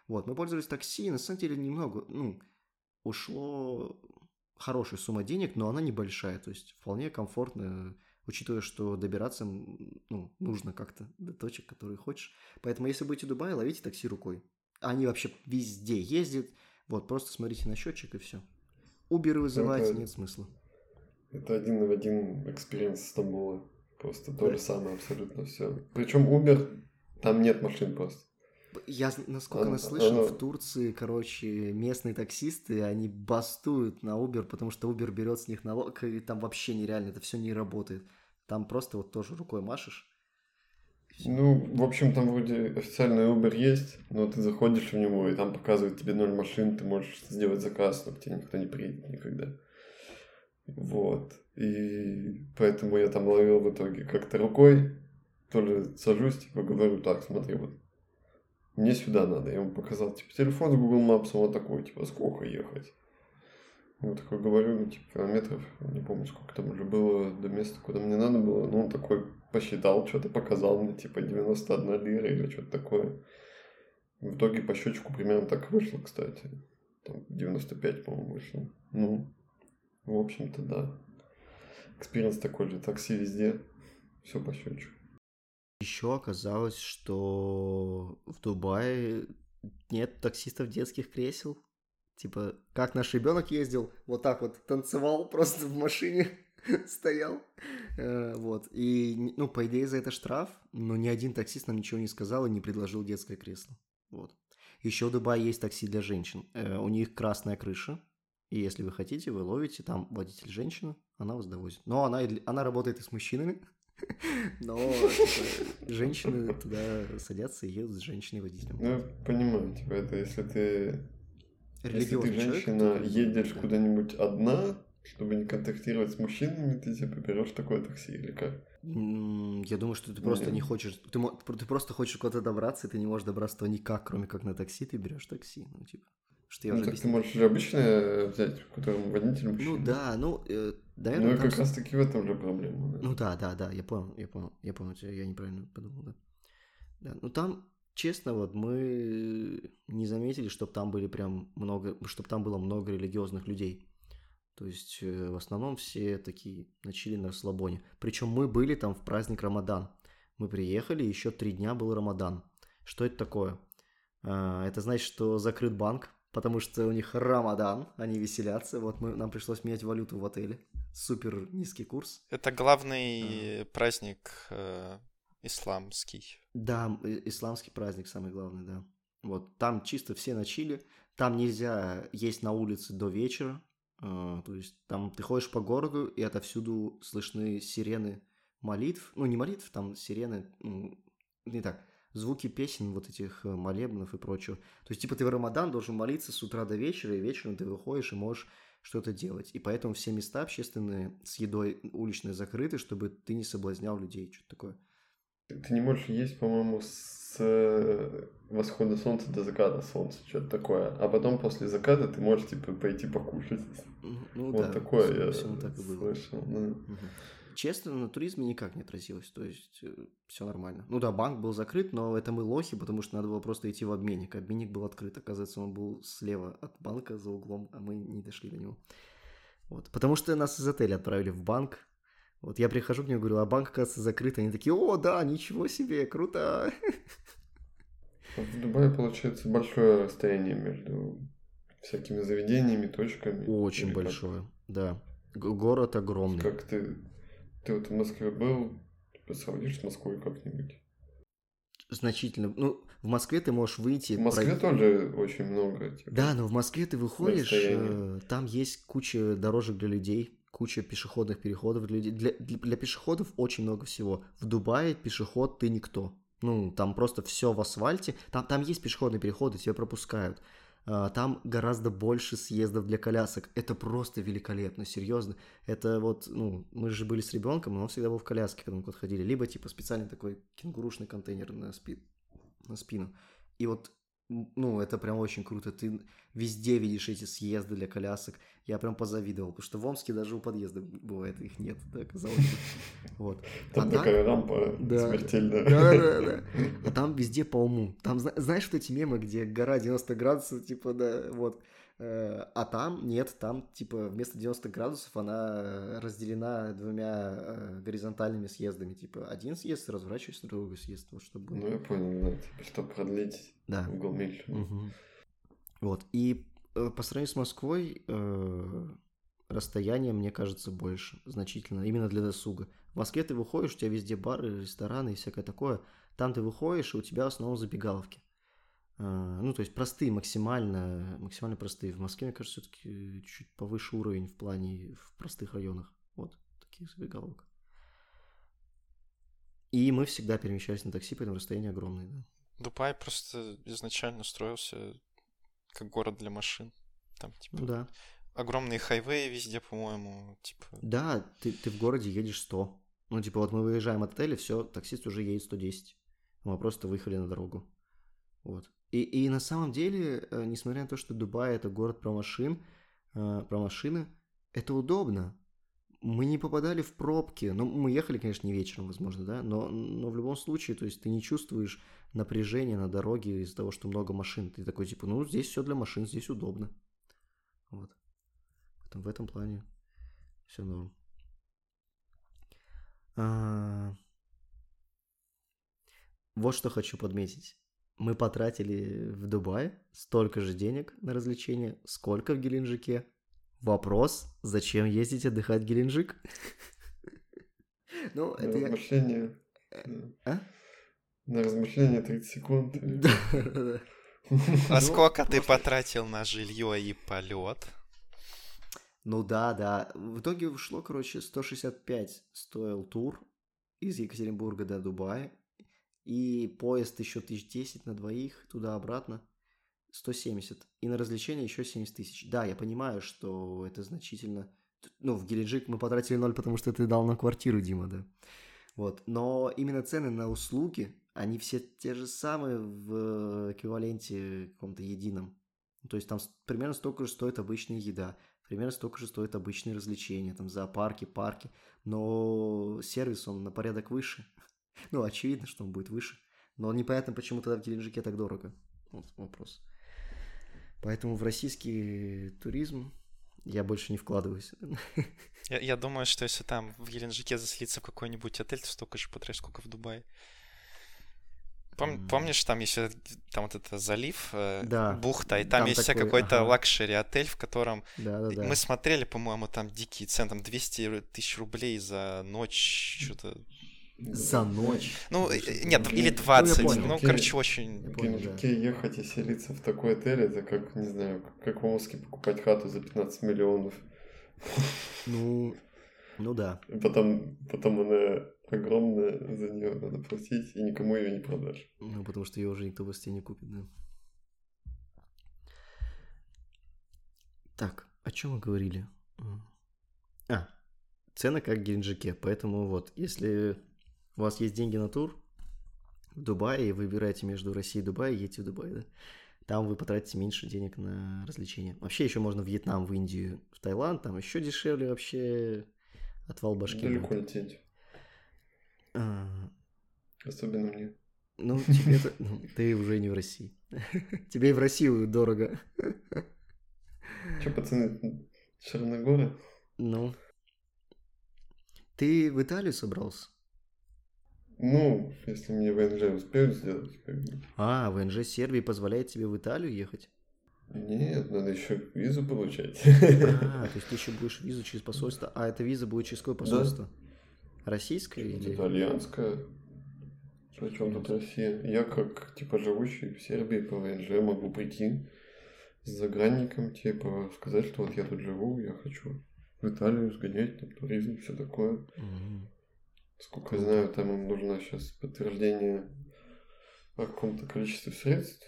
Вот, мы пользовались такси, на самом деле немного, ну, ушло хорошая сумма денег, но она небольшая, то есть вполне комфортно, учитывая, что добираться ну, нужно как-то до точек, которые хочешь. Поэтому, если будете в Дубае, ловите такси рукой. Они вообще везде ездят, вот, просто смотрите на счетчик и все. Уберы вызывать это, нет смысла. Это один в один experience Стамбула. Просто то же самое абсолютно все. Причем Uber, там нет машин просто. Я, насколько наслышан, в Турции, короче, местные таксисты, они бастуют на Uber, потому что Uber берет с них налог, и там вообще нереально, это все не работает. Там просто вот тоже рукой машешь. Ну, в общем, там вроде официальный Uber есть, но ты заходишь в него, и там показывают тебе ноль машин, ты можешь сделать заказ, но к тебе никто не приедет никогда. Вот. И поэтому я там ловил в итоге как-то рукой, тоже сажусь, типа, говорю, так, смотри, вот мне сюда надо. Я ему показал, типа, телефон с Google Maps, он такой, типа, сколько ехать? Я такой говорю, ну, типа, километров, не помню, сколько там уже было до места, куда мне надо было. Ну, он такой посчитал, что-то показал мне, типа, 91 лира или что-то такое. В итоге по счетчику примерно так вышло, кстати. Там 95, по-моему, вышло. Ну, в общем-то, да. Experience такой же, такси везде, все по счетчику. Еще оказалось, что в Дубае нет таксистов детских кресел. Типа, как наш ребенок ездил, вот так вот танцевал <laughs> просто в машине, <laughs> стоял. Э, вот. И, ну, по идее, за это штраф, но ни один таксист нам ничего не сказал и не предложил детское кресло. Вот. Еще в Дубае есть такси для женщин. Э, у них красная крыша. И если вы хотите, вы ловите, там водитель женщина, она вас довозит. Но она, она работает и с мужчинами, <laughs> но типа, женщины туда садятся и едут с женщиной-водителем. Ну, я понимаю, типа, это если ты... Если ты женщина, едешь куда-нибудь одна, чтобы не контактировать с мужчинами, ты типа берешь такое такси или как? Я думаю, что ты просто Нет. не хочешь, ты, ты просто хочешь куда-то добраться, и ты не можешь добраться никак, кроме как на такси, ты берешь такси, ну типа. Что я ну, уже так объяснил. ты можешь же обычное взять, в котором водитель мужчина. Ну да, ну, э, наверное... Ну как раз таки в этом же проблема. Да. Ну да, да, да, я понял, я понял, я понял, я неправильно подумал, да. Да, ну там, честно, вот мы не заметили, чтобы там были прям много, чтобы там было много религиозных людей. То есть э, в основном все такие начали на расслабоне. Причем мы были там в праздник Рамадан. Мы приехали, еще три дня был Рамадан. Что это такое? А, это значит, что закрыт банк, потому что у них Рамадан, они веселятся. Вот мы, нам пришлось менять валюту в отеле. Супер низкий курс. Это главный праздник э, исламский. Да, исламский праздник самый главный, да. Вот там чисто все на чили. Там нельзя есть на улице до вечера. Э, То есть там ты ходишь по городу, и отовсюду слышны сирены молитв. Ну, не молитв, там сирены, ну, не так, звуки песен вот этих э, молебнов и прочего. То есть, типа, ты в Рамадан должен молиться с утра до вечера, и вечером ты выходишь и можешь что-то делать. И поэтому все места общественные с едой уличной закрыты, чтобы ты не соблазнял людей, что-то такое. Ты не можешь есть, по-моему, с э, восхода солнца до заката солнца, что-то такое. А потом после заката ты можешь, типа, пойти покушать. Ну, ну вот да, такое я так и было. слышал. да. Мгм. Честно, на туризме никак не отразилось, то есть все нормально. Ну да, банк был закрыт, но это мы лохи, потому что надо было просто идти в обменник. Обменник был открыт, оказывается, он был слева от банка за углом, а мы не дошли до него. Вот. Потому что нас из отеля отправили в банк. Вот я прихожу к нему, говорю, а банк, оказывается, закрыт. Они такие, о, да, ничего себе, круто. В Дубае, получается, большое расстояние между всякими заведениями, точками. Очень Или как? большое, да. Город огромный. Как ты... Ты вот в Москве был, сравнишь с Москвой как-нибудь? Значительно. Ну, в Москве ты можешь выйти... В Москве пройти- тоже очень много. типа, Да, но в Москве ты выходишь, э, там есть куча дорожек для людей, куча пешеходных переходов для людей. Для, для, для пешеходов очень много всего. В Дубае пешеход ты никто. Ну, там просто все в асфальте. Там, там есть пешеходные переходы, тебя пропускают. А, Там гораздо больше съездов для колясок. Это просто великолепно, серьезно. Это вот, ну, мы же были с ребенком, но он всегда был в коляске, когда мы куда-то ходили. Либо типа специальный такой кенгурушный контейнер на, спи- на спину. И вот, ну, это прям очень круто. Ты везде видишь эти съезды для колясок. Я прям позавидовал, потому что в Омске даже у подъезда бывает их нет, да, казалось бы. Вот. Там А так- такая рампа Да. смертельная. Да, да, да. <laughs> А там везде по уму. Там, зна- знаешь, вот эти мемы, где гора 90 градусов, типа, да, вот. Э, А там нет, там, типа, вместо 90 градусов она э, разделена двумя э, горизонтальными съездами. Типа, один съезд, разворачиваюсь на другой съезд, вот чтобы Ну, я понял, да. Типа, чтобы продлить Да. угол меньше. Мгм. Вот. И по сравнению с Москвой э, расстояние, мне кажется, больше, значительно, именно для досуга. В Москве ты выходишь, у тебя везде бары, рестораны и всякое такое. Там ты выходишь, и у тебя в основном забегаловки. Э, Ну, то есть простые, максимально, максимально простые. В Москве, мне кажется, все-таки чуть повыше уровень в плане в простых районах. Вот таких забегаловок. И мы всегда перемещались на такси, поэтому расстояние огромное, да. Дубай просто изначально строился как город для машин. Там, типа, Ну да. огромные хайвеи везде, по-моему, типа... Да, ты, ты в городе едешь 100. Ну, типа, вот мы выезжаем от отеля, все, таксист уже едет 110. Мы просто выехали на дорогу. Вот. И, и на самом деле, э, несмотря на то, что Дубай это город про машин, э, про машины, это удобно. Мы не попадали в пробки. Ну, мы ехали, конечно, не вечером, возможно, да, но, но в любом случае, то есть ты не чувствуешь напряжения на дороге из-за того, что много машин. Ты такой, типа, ну, здесь все для машин, здесь удобно. Вот. Поэтому в этом плане все норм. А, Вот что хочу подметить. Мы потратили в Дубае столько же денег на развлечения, сколько в Геленджике. Вопрос, зачем ездить отдыхать в Геленджик? <laughs> Ну, На это я... размышление. А? На размышление 30 секунд. <laughs> А Ну, сколько ты потратил на жилье и полет? Ну да, да. В итоге ушло, короче, 165 стоил тур из Екатеринбурга до Дубая. И поезд еще тысяч десять на двоих туда-обратно. 170. И на развлечения еще 70 тысяч. Да, я понимаю, что это значительно... Ну, в Геленджик мы потратили ноль, потому что ты дал на квартиру, Дима, да. Вот. Но именно цены на услуги, они все те же самые в эквиваленте каком-то едином. То есть там примерно столько же стоит обычная еда, примерно столько же стоит обычные развлечения, там зоопарки, парки, но сервис он на порядок выше. <laughs> Ну, очевидно, что он будет выше. Но непонятно, почему тогда в Геленджике так дорого. Вот вопрос. Поэтому в российский туризм я больше не вкладываюсь. <laughs> Я, я думаю, что если там в Геленджике заселиться в какой-нибудь отель, то столько же потратишь, сколько в Дубае. Пом- помнишь, там есть этот- там вот это залив, э, Да. бухта, и там, Там есть такой, какой-то ага. luxury отель, в котором Да-да-да. мы смотрели, по-моему, там дикие цены, там 200 тысяч рублей за ночь, что-то. За ночь. Ну, э, э, нет, ну, или я 20, понял. ну, Окей. короче, очень... Я понял, да. Ехать и селиться в такой отель, это как, не знаю, как в Омске покупать хату за 15 миллионов. Ну, ну да. Потом, потом она огромная, за нее надо платить, и никому ее не продашь. Ну, потому что ее уже никто в Осте не купит, да. Так, о чем мы говорили? А, цены как в Геленджике, поэтому вот, если у вас есть деньги на тур в Дубае, и вы выбираете между Россией и Дубаем, едете в Дубай, да? Там вы потратите меньше денег на развлечения. Вообще еще можно в Вьетнам, в Индию, в Таиланд, там еще дешевле вообще отвал башки. Далеко лететь. А, Особенно мне. Ну, тебе ну, ты уже не в России. Тебе и в Россию дорого. Че, пацаны, Черногория? Ну. Ты в Италию собрался? Ну, если мне ВНЖ успеют сделать, как бы. А, ВНЖ Сербии позволяет тебе в Италию ехать? Нет, надо еще визу получать. А, то есть ты еще будешь визу через посольство. А эта виза будет через какое посольство? Российское Вот или... Итальянская. Причем тут Россия? Я как, типа, живущий в Сербии по ВНЖ могу прийти с загранником, типа, сказать, что вот я тут живу, я хочу в Италию сгонять, на туризм, все такое. Мгм. Сколько я знаю, там им нужно сейчас подтверждение о каком-то количестве средств,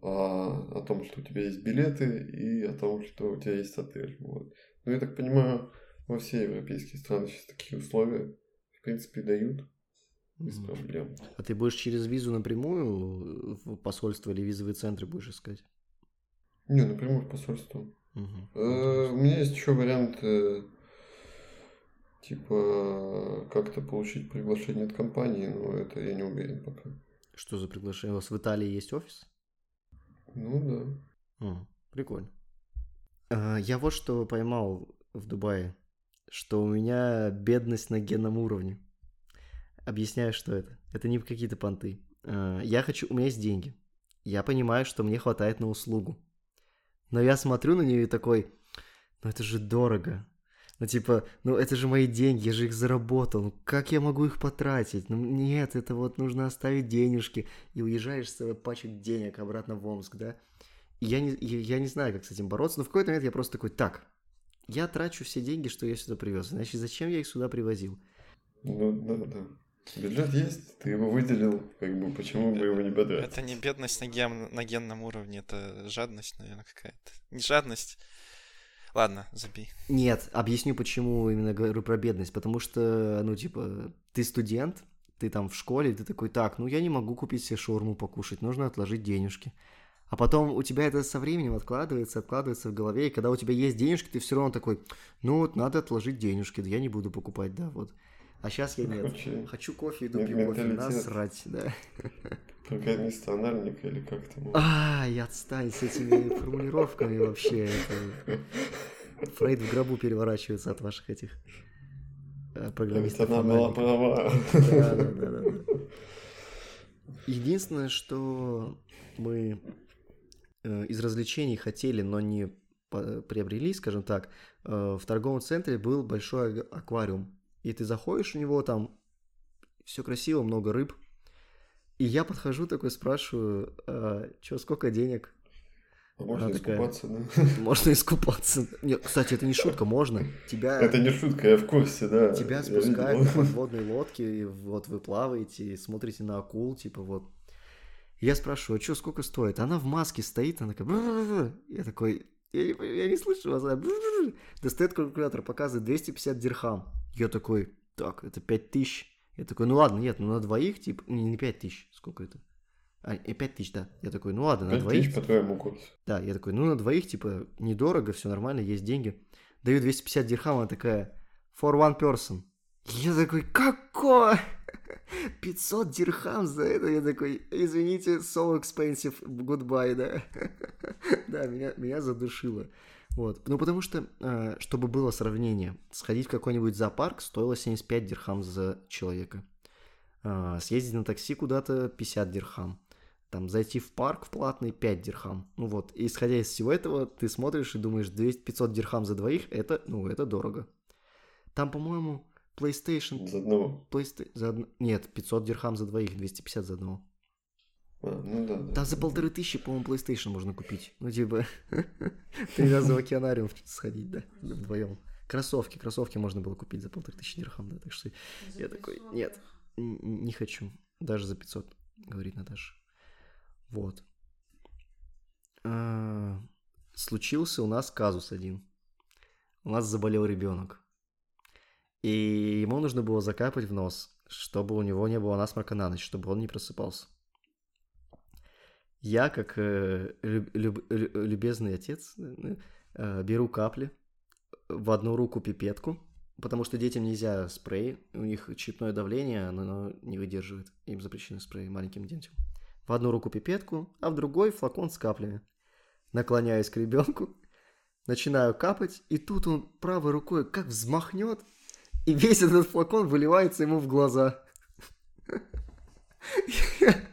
а, о том, что у тебя есть билеты и о том, что у тебя есть отель. Вот. Ну, я так понимаю, во все европейские страны сейчас такие условия, в принципе, дают без проблем. А ты будешь через визу напрямую в посольство или визовые центры будешь искать? Не, напрямую в посольство. Мгм. Э, У меня есть еще вариант, э, типа, как-то получить приглашение от компании, но это я не уверен пока. Что за приглашение? У вас в Италии есть офис? Ну да. М, Прикольно. А, Я вот что поймал в Дубае, что у меня бедность на генном уровне. Объясняю, что это. Это не какие-то понты. А, Я хочу... У меня есть деньги. Я понимаю, что мне хватает на услугу. Но я смотрю на нее и такой, ну это же дорого. Ну типа, ну это же мои деньги, я же их заработал. Ну как я могу их потратить? Ну нет, это вот нужно оставить денежки. И уезжаешь с целой пачкой денег обратно в Омск, да? И я не, я, я не знаю, как с этим бороться, но в какой-то момент я просто такой, так, я трачу все деньги, что я сюда привез. Значит, зачем я их сюда привозил? Ну да, да. Бюджет есть, ты его выделил, как бы почему бы его не потратить? Это не бедность на, ген- на генном уровне, это жадность, наверное, какая-то. Не жадность. Ладно, забей. Нет, объясню, почему именно говорю про бедность. Потому что, ну, типа, ты студент, ты там в школе, ты такой, так, ну, я не могу купить себе шаурму покушать, нужно отложить денежки. А потом у тебя это со временем откладывается, откладывается в голове, и когда у тебя есть денежки, ты все равно такой, ну, вот надо отложить денежки, да я не буду покупать, да, вот. А сейчас я нет. Короче, Хочу кофе, иду пью кофе, насрать, да. программиста анальника или как там? Ай, отстань с этими формулировками вообще. Фрейд в гробу переворачивается от ваших этих э, программистов. она была права. Да, да, да, да, да. Единственное, что мы э, из развлечений хотели, но не приобрели, скажем так, э, в торговом центре был большой ак- аквариум. И ты заходишь в него, там все красиво, много рыб. И я подхожу такой, спрашиваю, что, сколько денег? А Можно Она такая- искупаться, да? <laughs> Можно искупаться. Нет, кстати, это не шутка, можно. Тебя... Это не шутка, я в курсе, да. Тебя спускают на подводной лодке, и вот вы плаваете, и смотрите на акул, типа вот. Я спрашиваю, а что, сколько стоит? Она в маске стоит, она такая... Я такой, я не, я не слышу вас. Достает калькулятор, показывает 250 дирхам. Я такой, так, это 5000. Я такой, ну ладно, нет, ну на двоих, типа, не, не 5000, сколько это? А, и 5000, да. Я такой, ну ладно, на двоих. тысяч по твоему курсу. Да, я такой, ну на двоих, типа, недорого, все нормально, есть деньги. Даю 250 дирхам, она такая, for one person. Я такой, какое? 500 <laughs> дирхам за это? Я такой, извините, so expensive, goodbye, да? <laughs> Да, меня, меня задушило. Вот. Ну, потому что, э, чтобы было сравнение, сходить в какой-нибудь зоопарк стоило 75 дирхам за человека. А, съездить на такси куда-то 50 дирхам. Там зайти в парк в платный 5 дирхам. Ну вот, и исходя из всего этого, ты смотришь и думаешь, 200, 500 дирхам за двоих, это, ну, это дорого. Там, по-моему, PlayStation... За одного? PlayStation... За од... Нет, 500 дирхам за двоих, 250 за одного. А, ну да, да. Там за полторы тысячи, по-моему, PlayStation можно купить. Ну, типа, <laughs> три раза в океанариум сходить, да, вдвоем. Кроссовки, кроссовки можно было купить за полторы тысячи дирхам, да, так что я такой, нет, не хочу, даже за 500, говорит Наташа. Вот. А, случился у нас казус один. У нас заболел ребенок. И ему нужно было закапать в нос, чтобы у него не было насморка на ночь, чтобы он не просыпался. Я, как э, люб, люб, любезный отец, э, беру капли, в одну руку пипетку, потому что детям нельзя спрей, у них чипное давление, оно не выдерживает, им запрещены спреи маленьким детям. В одну руку пипетку, а в другой флакон с каплями. Наклоняюсь к ребенку, начинаю капать, и тут он правой рукой как взмахнет, и весь этот флакон выливается ему в глаза. <laughs>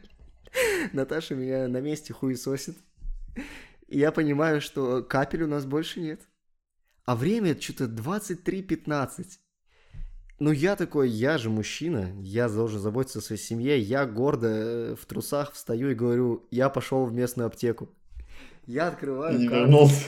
Наташа меня на месте хуесосит. И я понимаю, что капель у нас больше нет. А время что-то 23.15. Ну, я такой, я же мужчина, я должен заботиться о своей семье, я гордо э, в трусах встаю и говорю, я пошел в местную аптеку. Я открываю не карту. вернулся.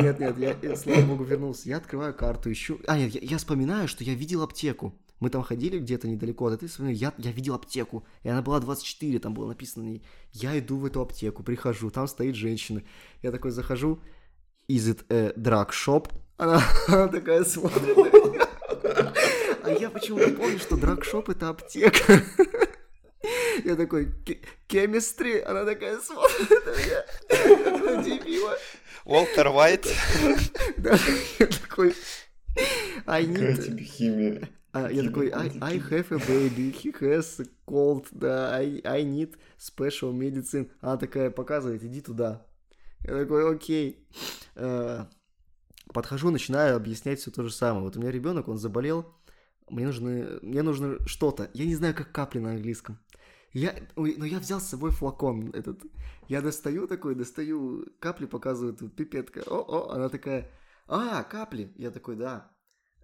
Нет, нет, я, я, слава богу, вернулся. Я открываю карту, ищу... А, нет, я, я вспоминаю, что я видел аптеку. Мы там ходили где-то недалеко от этой страны, я, я видел аптеку, и она была 24, там было написано на ней. Я иду в эту аптеку, прихожу, там стоит женщина. Я такой захожу, is it a drug shop? Она, <laughs> она такая смотрит. А я почему-то помню, что драгшоп это аптека. Я такой, chemistry, она такая смотрит на меня. Дебила. Уолтер Уайт. Да, я такой, I Какая need... тебе химия? А, я такой, I, I have a baby, he has a cold, да, I, I need special medicine. Она такая показывает, иди туда. Я такой, окей. Э, Подхожу, начинаю объяснять все то же самое. Вот у меня ребенок, он заболел, мне нужно, мне нужно что-то. Я не знаю, как капли на английском. Я, ой, но я взял с собой флакон этот. Я достаю такой, достаю капли, показываю тут пипетка. О-о, она такая, а, капли. Я такой, да.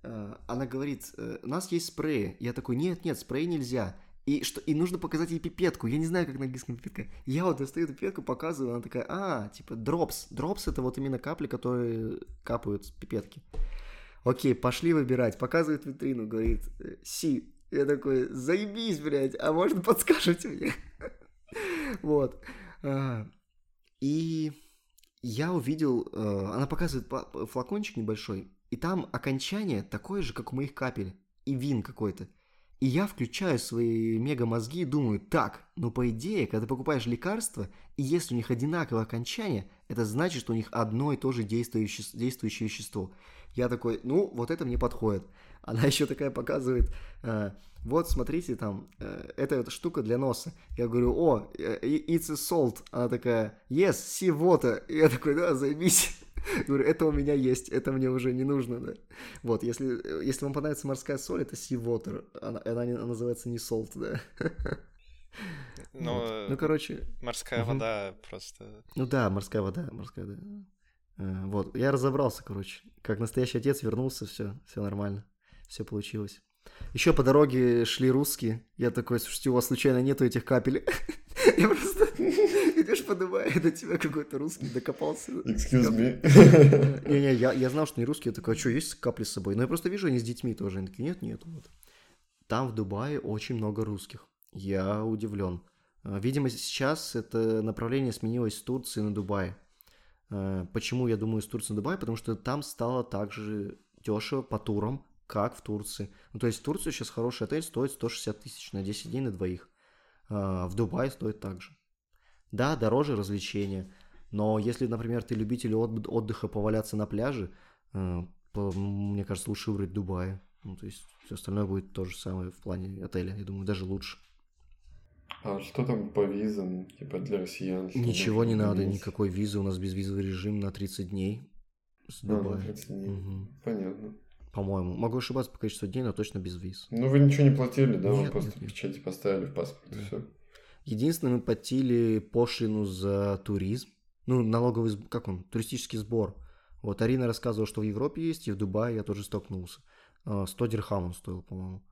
Э, Она говорит, «Э, у нас есть спреи. Я такой, нет, нет, спрей нельзя. И, что, и нужно показать ей пипетку. Я не знаю, как на английском пипетка. Я вот достаю эту пипетку, показываю, она такая, а, типа, дропс. Дропс это вот именно капли, которые капают с пипетки. Окей, пошли выбирать. Показывает витрину, говорит, «Э, си. Я такой, заебись, блядь, а можно подскажете мне? <laughs> Вот. А, И я увидел, она показывает флакончик небольшой, и там окончание такое же, как у моих капель, и вин какой-то. И я включаю свои мега-мозги и думаю, так, ну по идее, когда покупаешь лекарство, и если у них одинаковое окончание, это значит, что у них одно и то же действующее, действующее вещество. Я такой, ну, вот это мне подходит. Она <laughs> еще такая показывает, э, вот, смотрите, там, э, это эта штука для носа. Я говорю, о, э, it's a salt. Она такая, yes, sea water. И я такой, да, займись. <laughs> <laughs> Говорю, это у меня есть, это мне уже не нужно, да. Вот, если, если вам понравится морская соль, это sea water. Она, она, она называется не salt, да. Ну, <laughs> Вот. ну, короче, морская мгм. вода просто... ну да, морская вода, морская, да. Э, Вот, я разобрался, короче. Как настоящий отец вернулся, все, все нормально, все получилось. Еще по дороге шли русские. Я такой, слушайте, у вас случайно нету этих капель? <laughs> Я просто идешь по Дубаю, до тебя какой-то русский докопался. Excuse me. <laughs> Не-не, я, знал, что не русские. Я такой, а что, есть капли с собой? Но я просто вижу, они с детьми тоже. Они такие, нет, нет. Вот. Там в Дубае очень много русских. Я удивлен. А, Видимо, сейчас это направление сменилось с Турции на Дубай. А, Почему я думаю с Турции на Дубай? Потому что там стало так же дешево по турам, как в Турции. Ну, то есть в Турции сейчас хороший отель стоит 160 тысяч на 10 дней на двоих. А, В Дубае стоит так же. Да, дороже развлечения. Но если, например, ты любитель от- отдыха поваляться на пляже, э, мне кажется, лучше выбрать Дубай. Ну, то есть все остальное будет то же самое в плане отеля. Я думаю, даже лучше. А что там по визам, типа для россиян? Ничего не надо, иметь? никакой визы. У нас безвизовый режим на 30 дней с А, на Дубая. 30 дней. Мгм. Понятно. По-моему. Могу ошибаться по количеству дней, но точно без виз. Ну, вы ничего не платили, да? Вы Нет, просто нет, нет. печати поставили в паспорт, и все. Единственное, мы платили пошлину за туризм. Ну, налоговый, как он, туристический сбор. Вот Арина рассказывала, что в Европе есть, и в Дубае я тоже столкнулся. А, 100 дирхам он стоил, по-моему.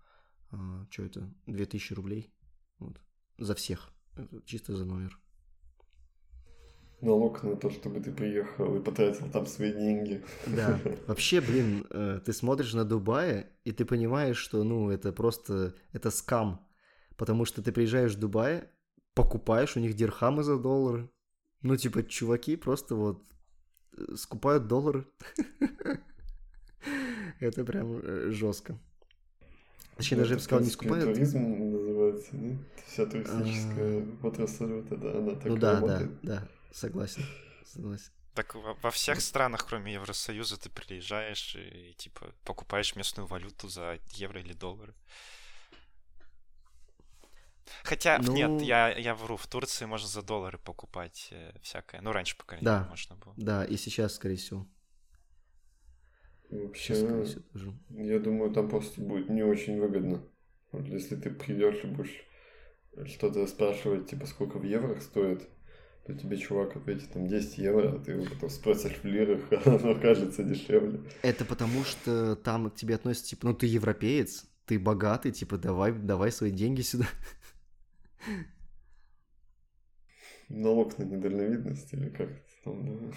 что это? 2000 рублей. Вот. За всех. Это чисто за номер. Налог на то, чтобы ты приехал и потратил там свои деньги. Да. <laughs> Вообще, блин, э, ты смотришь на Дубае, и ты понимаешь, что, ну, это просто, это скам. Потому что ты приезжаешь в Дубай, покупаешь у них дирхамы за доллары. Ну, типа, чуваки просто вот э, скупают доллары. <laughs> Это прям жестко. Точнее, даже я бы сказал, не скупают. туризм называется? Вся туристическая отрасль, вот это, она так Ну да, да, да, согласен, согласен. Так во, во всех странах, кроме Евросоюза, ты приезжаешь и, типа покупаешь местную валюту за евро или доллары. Хотя, нет, Ну- я, я вру, в Турции можно за доллары покупать э, всякое. Ну, раньше, по крайней Да. мере, можно было. Да, и сейчас, скорее всего. Вообще, Сейчас, скорее всего, тоже. я думаю, там просто будет не очень выгодно. Вот если ты придешь и будешь что-то спрашивать, типа, сколько в евро стоит, то тебе чувак ответит там 10 евро, а ты его потом спросишь в лирах, а <laughs> оно окажется дешевле. Это потому что там к тебе относятся, типа, ну ты европеец, ты богатый, типа, давай, давай свои деньги сюда. Налог на недальновидность или как там, да?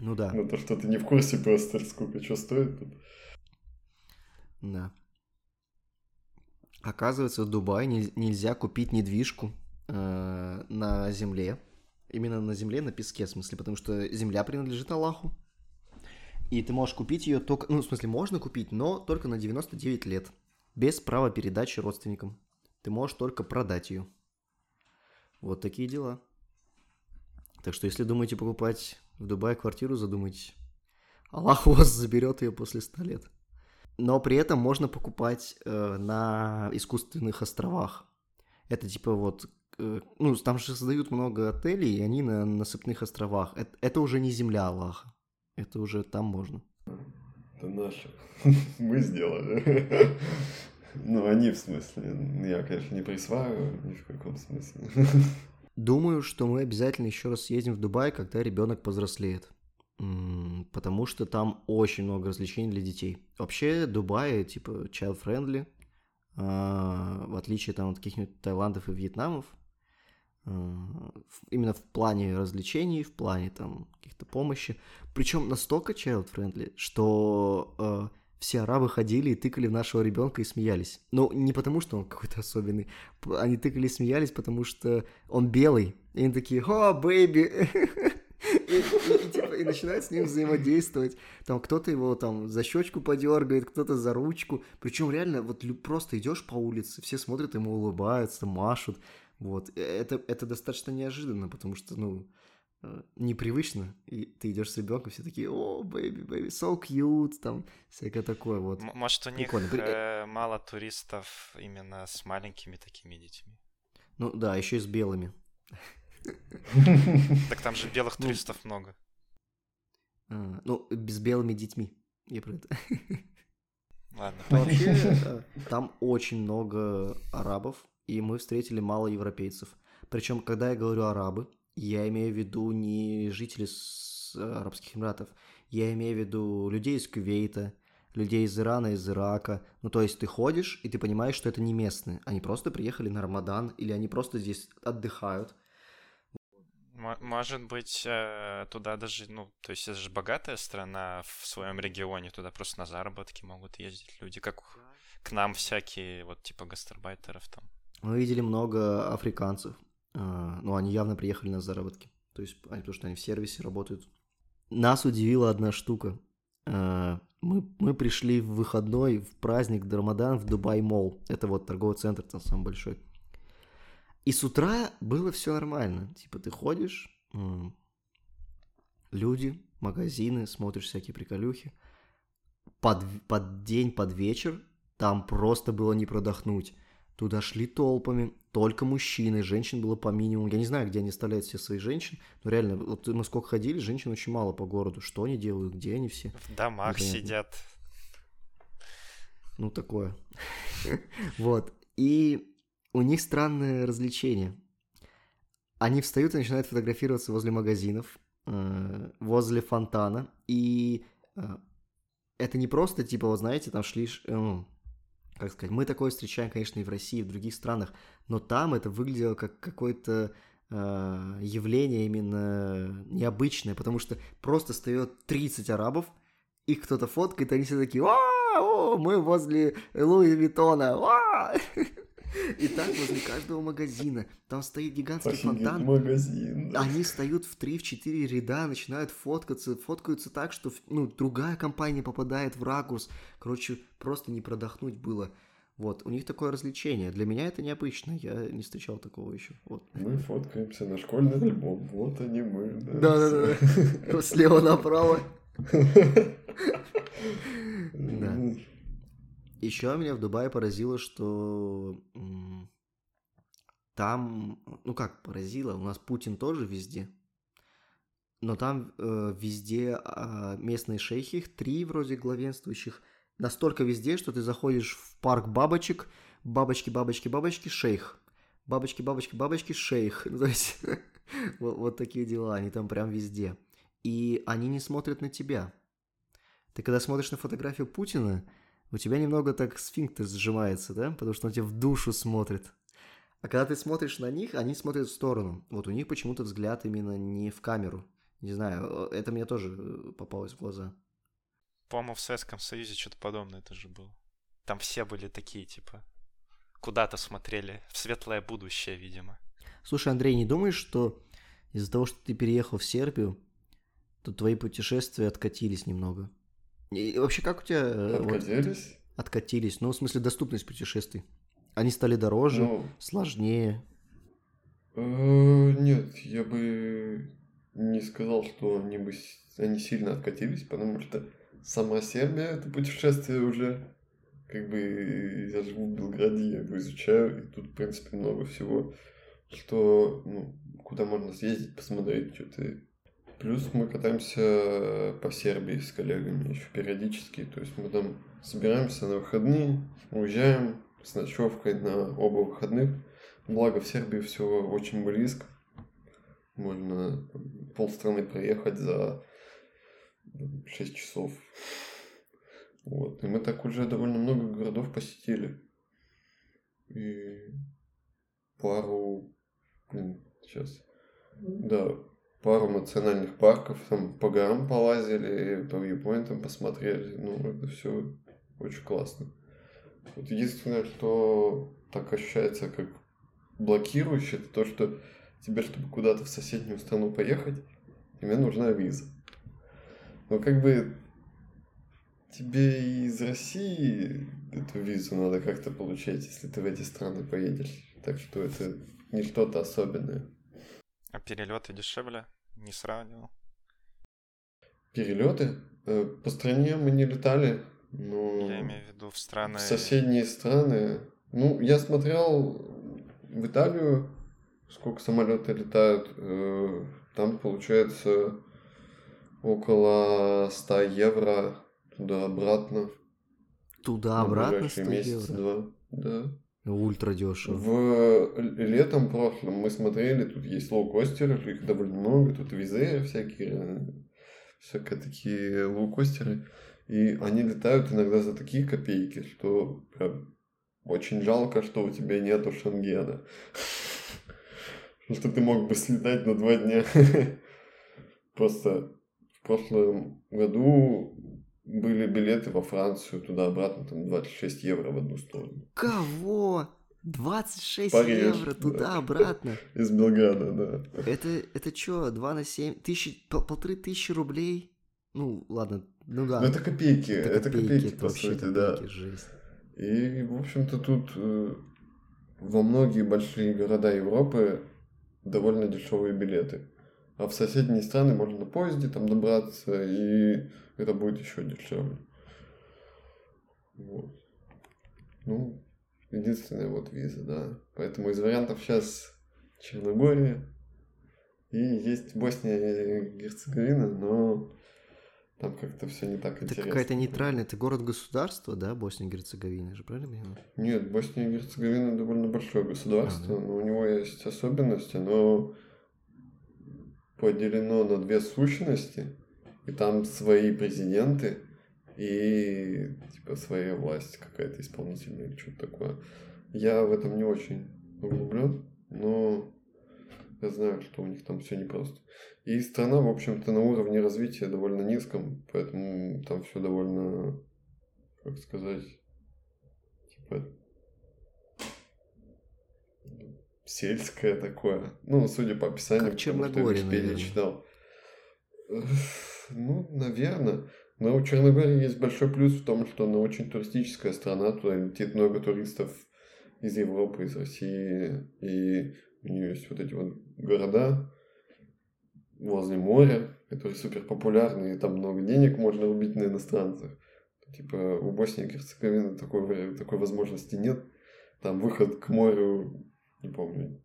Ну да, На то, что ты не в курсе просто, сколько что стоит тут. да. Оказывается, в Дубае нель- нельзя купить недвижку э, на земле. Именно на земле, на песке, в смысле, потому что земля принадлежит Аллаху. И ты можешь купить ее только, ну, в смысле, можно купить, но только на 99 лет. Без права передачи родственникам. Ты можешь только продать ее. Вот такие дела. Так что, если думаете покупать в Дубае квартиру, задумайтесь. Аллах у вас заберет ее после 100 лет. Но при этом можно покупать э, на искусственных островах. Это типа вот... э, ну, там же создают много отелей, и они на насыпных островах. Это, это уже не земля Аллаха. Это уже там можно. Это наше. <laughs> Мы сделали. <laughs> Ну, они в смысле. Я, конечно, не присваиваю ни в каком смысле. <laughs> Думаю, что мы обязательно еще раз съездим в Дубай, когда ребенок повзрослеет. Потому что там очень много развлечений для детей. Вообще, Дубай, типа, child-friendly, а, в отличие там от каких-нибудь Таиландов и Вьетнамов. Именно в плане развлечений, в плане там каких-то помощи. Причем настолько child-friendly, что э, все арабы ходили и тыкали в нашего ребенка и смеялись. Ну, не потому, что он какой-то особенный. Они тыкали и смеялись, потому что он белый. И они такие, о, бэйби. <laughs> И, типа, и начинают с ним взаимодействовать. Там кто-то его там за щечку подергает, кто-то за ручку. Причем реально, вот просто идешь по улице, все смотрят ему, улыбаются, машут. Вот. Э, Это, это достаточно неожиданно, потому что, ну, э, непривычно. И ты идешь с ребенком, все такие, о, baby, baby, so cute, там, всякое такое, вот. М- Может, у них. При- э, мало туристов именно с маленькими такими детьми. Ну да, еще и с белыми. <laughs> Так там же белых Ну, туристов много. А, ну, с белыми детьми. Я про это. Ладно. Вообще, э, там очень много арабов, и мы встретили мало европейцев. Причем, когда я говорю арабы, я имею в виду не жители с э, Арабских Эмиратов, я имею в виду людей из Кувейта, людей из Ирана, из Ирака. Ну, то есть ты ходишь, и ты понимаешь, что это не местные. Они просто приехали на Рамадан, или они просто здесь отдыхают. Мо- Может быть, э, туда даже, ну, то есть это же богатая страна в своем регионе, туда просто на заработки могут ездить люди, как к нам всякие, вот типа гастарбайтеров там. Мы видели много африканцев. А, Ну, они явно приехали на заработки. То есть, они- потому что они в сервисе работают. Нас удивила одна штука. А, Мы, мы пришли в выходной, в праздник Рамадан в Dubai Mall. Это вот торговый центр там самый большой. И с утра было все нормально. Типа ты ходишь, люди, магазины, смотришь всякие приколюхи. Под, под день, под вечер там просто было не продохнуть. Туда шли толпами, только мужчины, женщин было по минимуму. Я не знаю, где они оставляют все свои женщин, но реально, вот мы сколько ходили, женщин очень мало по городу. Что они делают, где они все? В домах Непонятно. сидят. Ну, такое. <laughs> Вот. И у них странное развлечение. Они встают и начинают фотографироваться возле магазинов, э, возле фонтана. И э, это не просто, типа, вот знаете, там шли, э, ну, как сказать, мы такое встречаем, конечно, и в России, и в других странах, но там это выглядело как какое-то э, явление именно необычное, потому что просто встает 30 арабов, их кто-то фоткает, и они все такие, «А, о, мы возле Луи Виттона, а!» <laughs> И так возле каждого магазина. Там стоит гигантский Офигеть, фонтан. магазин. да. Они встают в 3-4 ряда, начинают фоткаться, фоткаются так, что ну, другая компания попадает в ракурс. Короче, просто не продохнуть было. Вот, у них такое развлечение. Для меня это необычно, я не встречал такого еще. Вот. Мы фоткаемся на школьный альбом. Вот они мы. Да-да-да. Слева направо. <laughs> Еще меня в Дубае поразило, что там, ну как поразило, у нас Путин тоже везде, но там э, везде а, местные шейхи, три вроде главенствующих, настолько везде, что ты заходишь в парк бабочек, бабочки, бабочки, бабочки, шейх, бабочки, бабочки, бабочки, шейх, <laughs> то есть вот такие дела, они там прям везде, и они не смотрят на тебя. Ты когда смотришь на фотографию Путина, у тебя немного так сфинктер сжимается, да? Потому что он тебе в душу смотрит. А когда ты смотришь на них, они смотрят в сторону. Вот у них почему-то взгляд именно не в камеру. Не знаю, это мне тоже э, попалось в глаза. По-моему, в Советском Союзе что-то подобное тоже было. Там все были такие, типа, куда-то смотрели, в светлое будущее, видимо. Слушай, Андрей, не думаешь, что из-за того, что ты переехал в Сербию, то твои путешествия откатились немного? И вообще, как у тебя... э, вот, Откатились? откатились? Ну, в смысле, доступность путешествий. Они стали дороже, Ну, сложнее. э, нет, я бы не сказал, что они бы они сильно откатились, потому что сама Сербия это путешествие уже как бы я живу в Белграде, я его изучаю, и тут, в принципе, много всего, что, ну, куда можно съездить, посмотреть что-то. Плюс мы катаемся по Сербии с коллегами еще периодически, то есть мы там собираемся на выходные, уезжаем с ночевкой на оба выходных. Благо в Сербии все очень близко. Можно полстраны проехать за 6 часов. Вот. И мы так уже довольно много городов посетили. И пару, блин, сейчас, да, пару национальных парков, там по горам полазили, по вьюпоинтам посмотрели. Ну, это все очень классно. Вот единственное, что так ощущается как блокирующее, это то, что тебе, чтобы куда-то в соседнюю страну поехать, тебе нужна виза. Но как бы тебе из России эту визу надо как-то получать, если ты в эти страны поедешь. Так что это не что-то особенное. А перелеты дешевле? Не сравнивал. Перелеты? Э, По стране мы не летали, но Я имею в виду в страны... в соседние страны. Ну, я смотрел в Италию, сколько самолеты летают. э, Там получается около 100 евро туда-обратно. Туда-обратно на 100 ближайший месяц, евро. два. Да. Ультра дешево. В летом прошлом мы смотрели, тут есть лоукостеры, их довольно много, тут визы всякие, всякие такие лоукостеры. И они летают иногда за такие копейки, что прям очень жалко, что у тебя нету. Потому <laughs> что ты мог бы слетать на два дня. <laughs> Просто в прошлом году были билеты во Францию туда-обратно, там 26 евро в одну сторону. Кого? 26 Париж, евро да. туда-обратно. <laughs> Из Белграда, да. Это, это что, 2 на 7? Тысячи, пол- полторы тысячи рублей? Ну, ладно, ну да. Ну, это копейки, это, копейки, это по вообще сути, да. копейки, жесть. И, в общем-то, тут э, во многие большие города Европы довольно дешевые билеты. А в соседние страны можно на поезде там добраться, и это будет еще дешевле. Вот. Ну, единственная вот виза, да. Поэтому из вариантов сейчас Черногория и есть Босния и Герцеговина, но Там как-то все не так Это интересно. какая-то нейтральная, это город-государство, да, Босния и Герцеговина, же правильно понимаю? Нет, Босния и Герцеговина довольно большое государство, А, да. но у него есть особенности, оно поделено на две сущности, и там свои президенты и типа своя власть какая-то исполнительная или что-то такое. Я в этом не очень углублен, но я знаю, что у них там все непросто. И страна, в общем-то, на уровне развития довольно низком, поэтому там все довольно, как сказать, типа сельское такое. Ну, судя по описанию, Как потому что я читал. Ну, наверное. Но у Черногории есть большой плюс в том, что она очень туристическая страна, туда летит много туристов из Европы, из России, и у нее есть вот эти вот города возле моря, которые супер популярны, и там много денег можно рубить на иностранцах. Типа у Боснии и Герцеговины такой, такой возможности нет. Там выход к морю, не помню,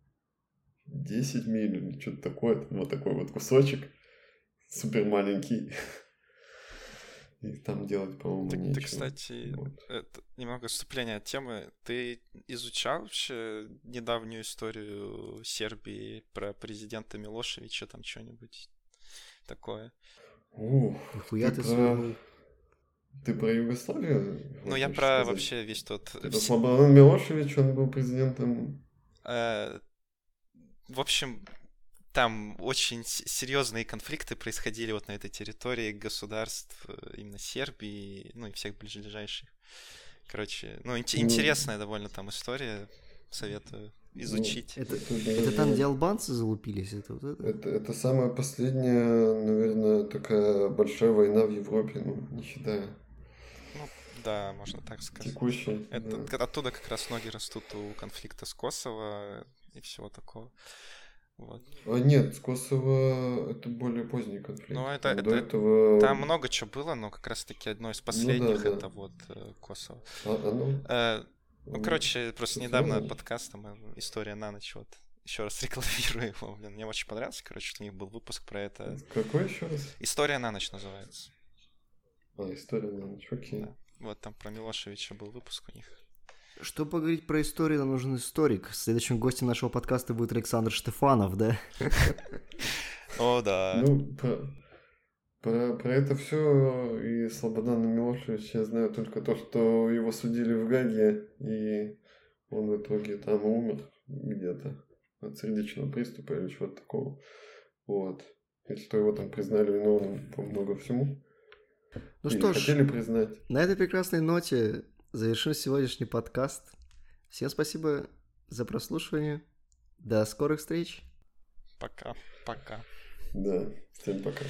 10 миль или что-то такое, там вот такой вот кусочек, супер маленький. И там делать, по-моему, Ты, ты, нечего. кстати, Вот. это немного отступление от темы. Ты изучал вообще недавнюю историю Сербии про президента Милошевича, там что-нибудь такое? Ух, ты ты про-. Ты про Югославию? Ну, я про сказать? вообще весь тот... Это вс- Слободан Милошевич, он был президентом... Э, В общем, там очень серьезные конфликты происходили вот на этой территории государств, э, именно Сербии, ну и всех ближайших. Короче, ну Ну, интересная довольно там история, советую изучить. Это, Это это там, где албанцы залупились? Это вот это? Это, это самая последняя, наверное, такая большая война в Европе, ну, не считая Ну, да, можно так сказать. текущей. Это, да. оттуда как раз ноги растут у конфликта с Косово и всего такого. Вот. А нет, с Косово это более поздний конфликт. Ну, это- это- этого... Там много чего было, но как раз-таки одно из последних да. это вот э, Косово. А, оно- Э, Ну, оно- короче, просто недавно связано? подкаст, там, э, история на ночь, вот. Еще раз <laughs> рекламирую его, блин. Мне очень понравился, короче, у них был выпуск про это. Какой еще раз? История на ночь называется. А, история на ночь, окей. Да. Вот там про Милошевича был выпуск у них. Чтобы поговорить про историю, нам нужен историк. Следующим гостем нашего подкаста будет Александр Штефанов, да? О, да. Ну, про, про, про это все и Слободана Милошевича я знаю только то, что его судили в Гаге, и он в итоге там умер где-то от сердечного приступа или чего-то такого. Вот. И что его там признали виновным по много всему. Ну Или что ж, хотели признать. на этой прекрасной ноте завершим сегодняшний подкаст. Всем спасибо за прослушивание. До скорых встреч. Пока. Пока. Да. Всем пока.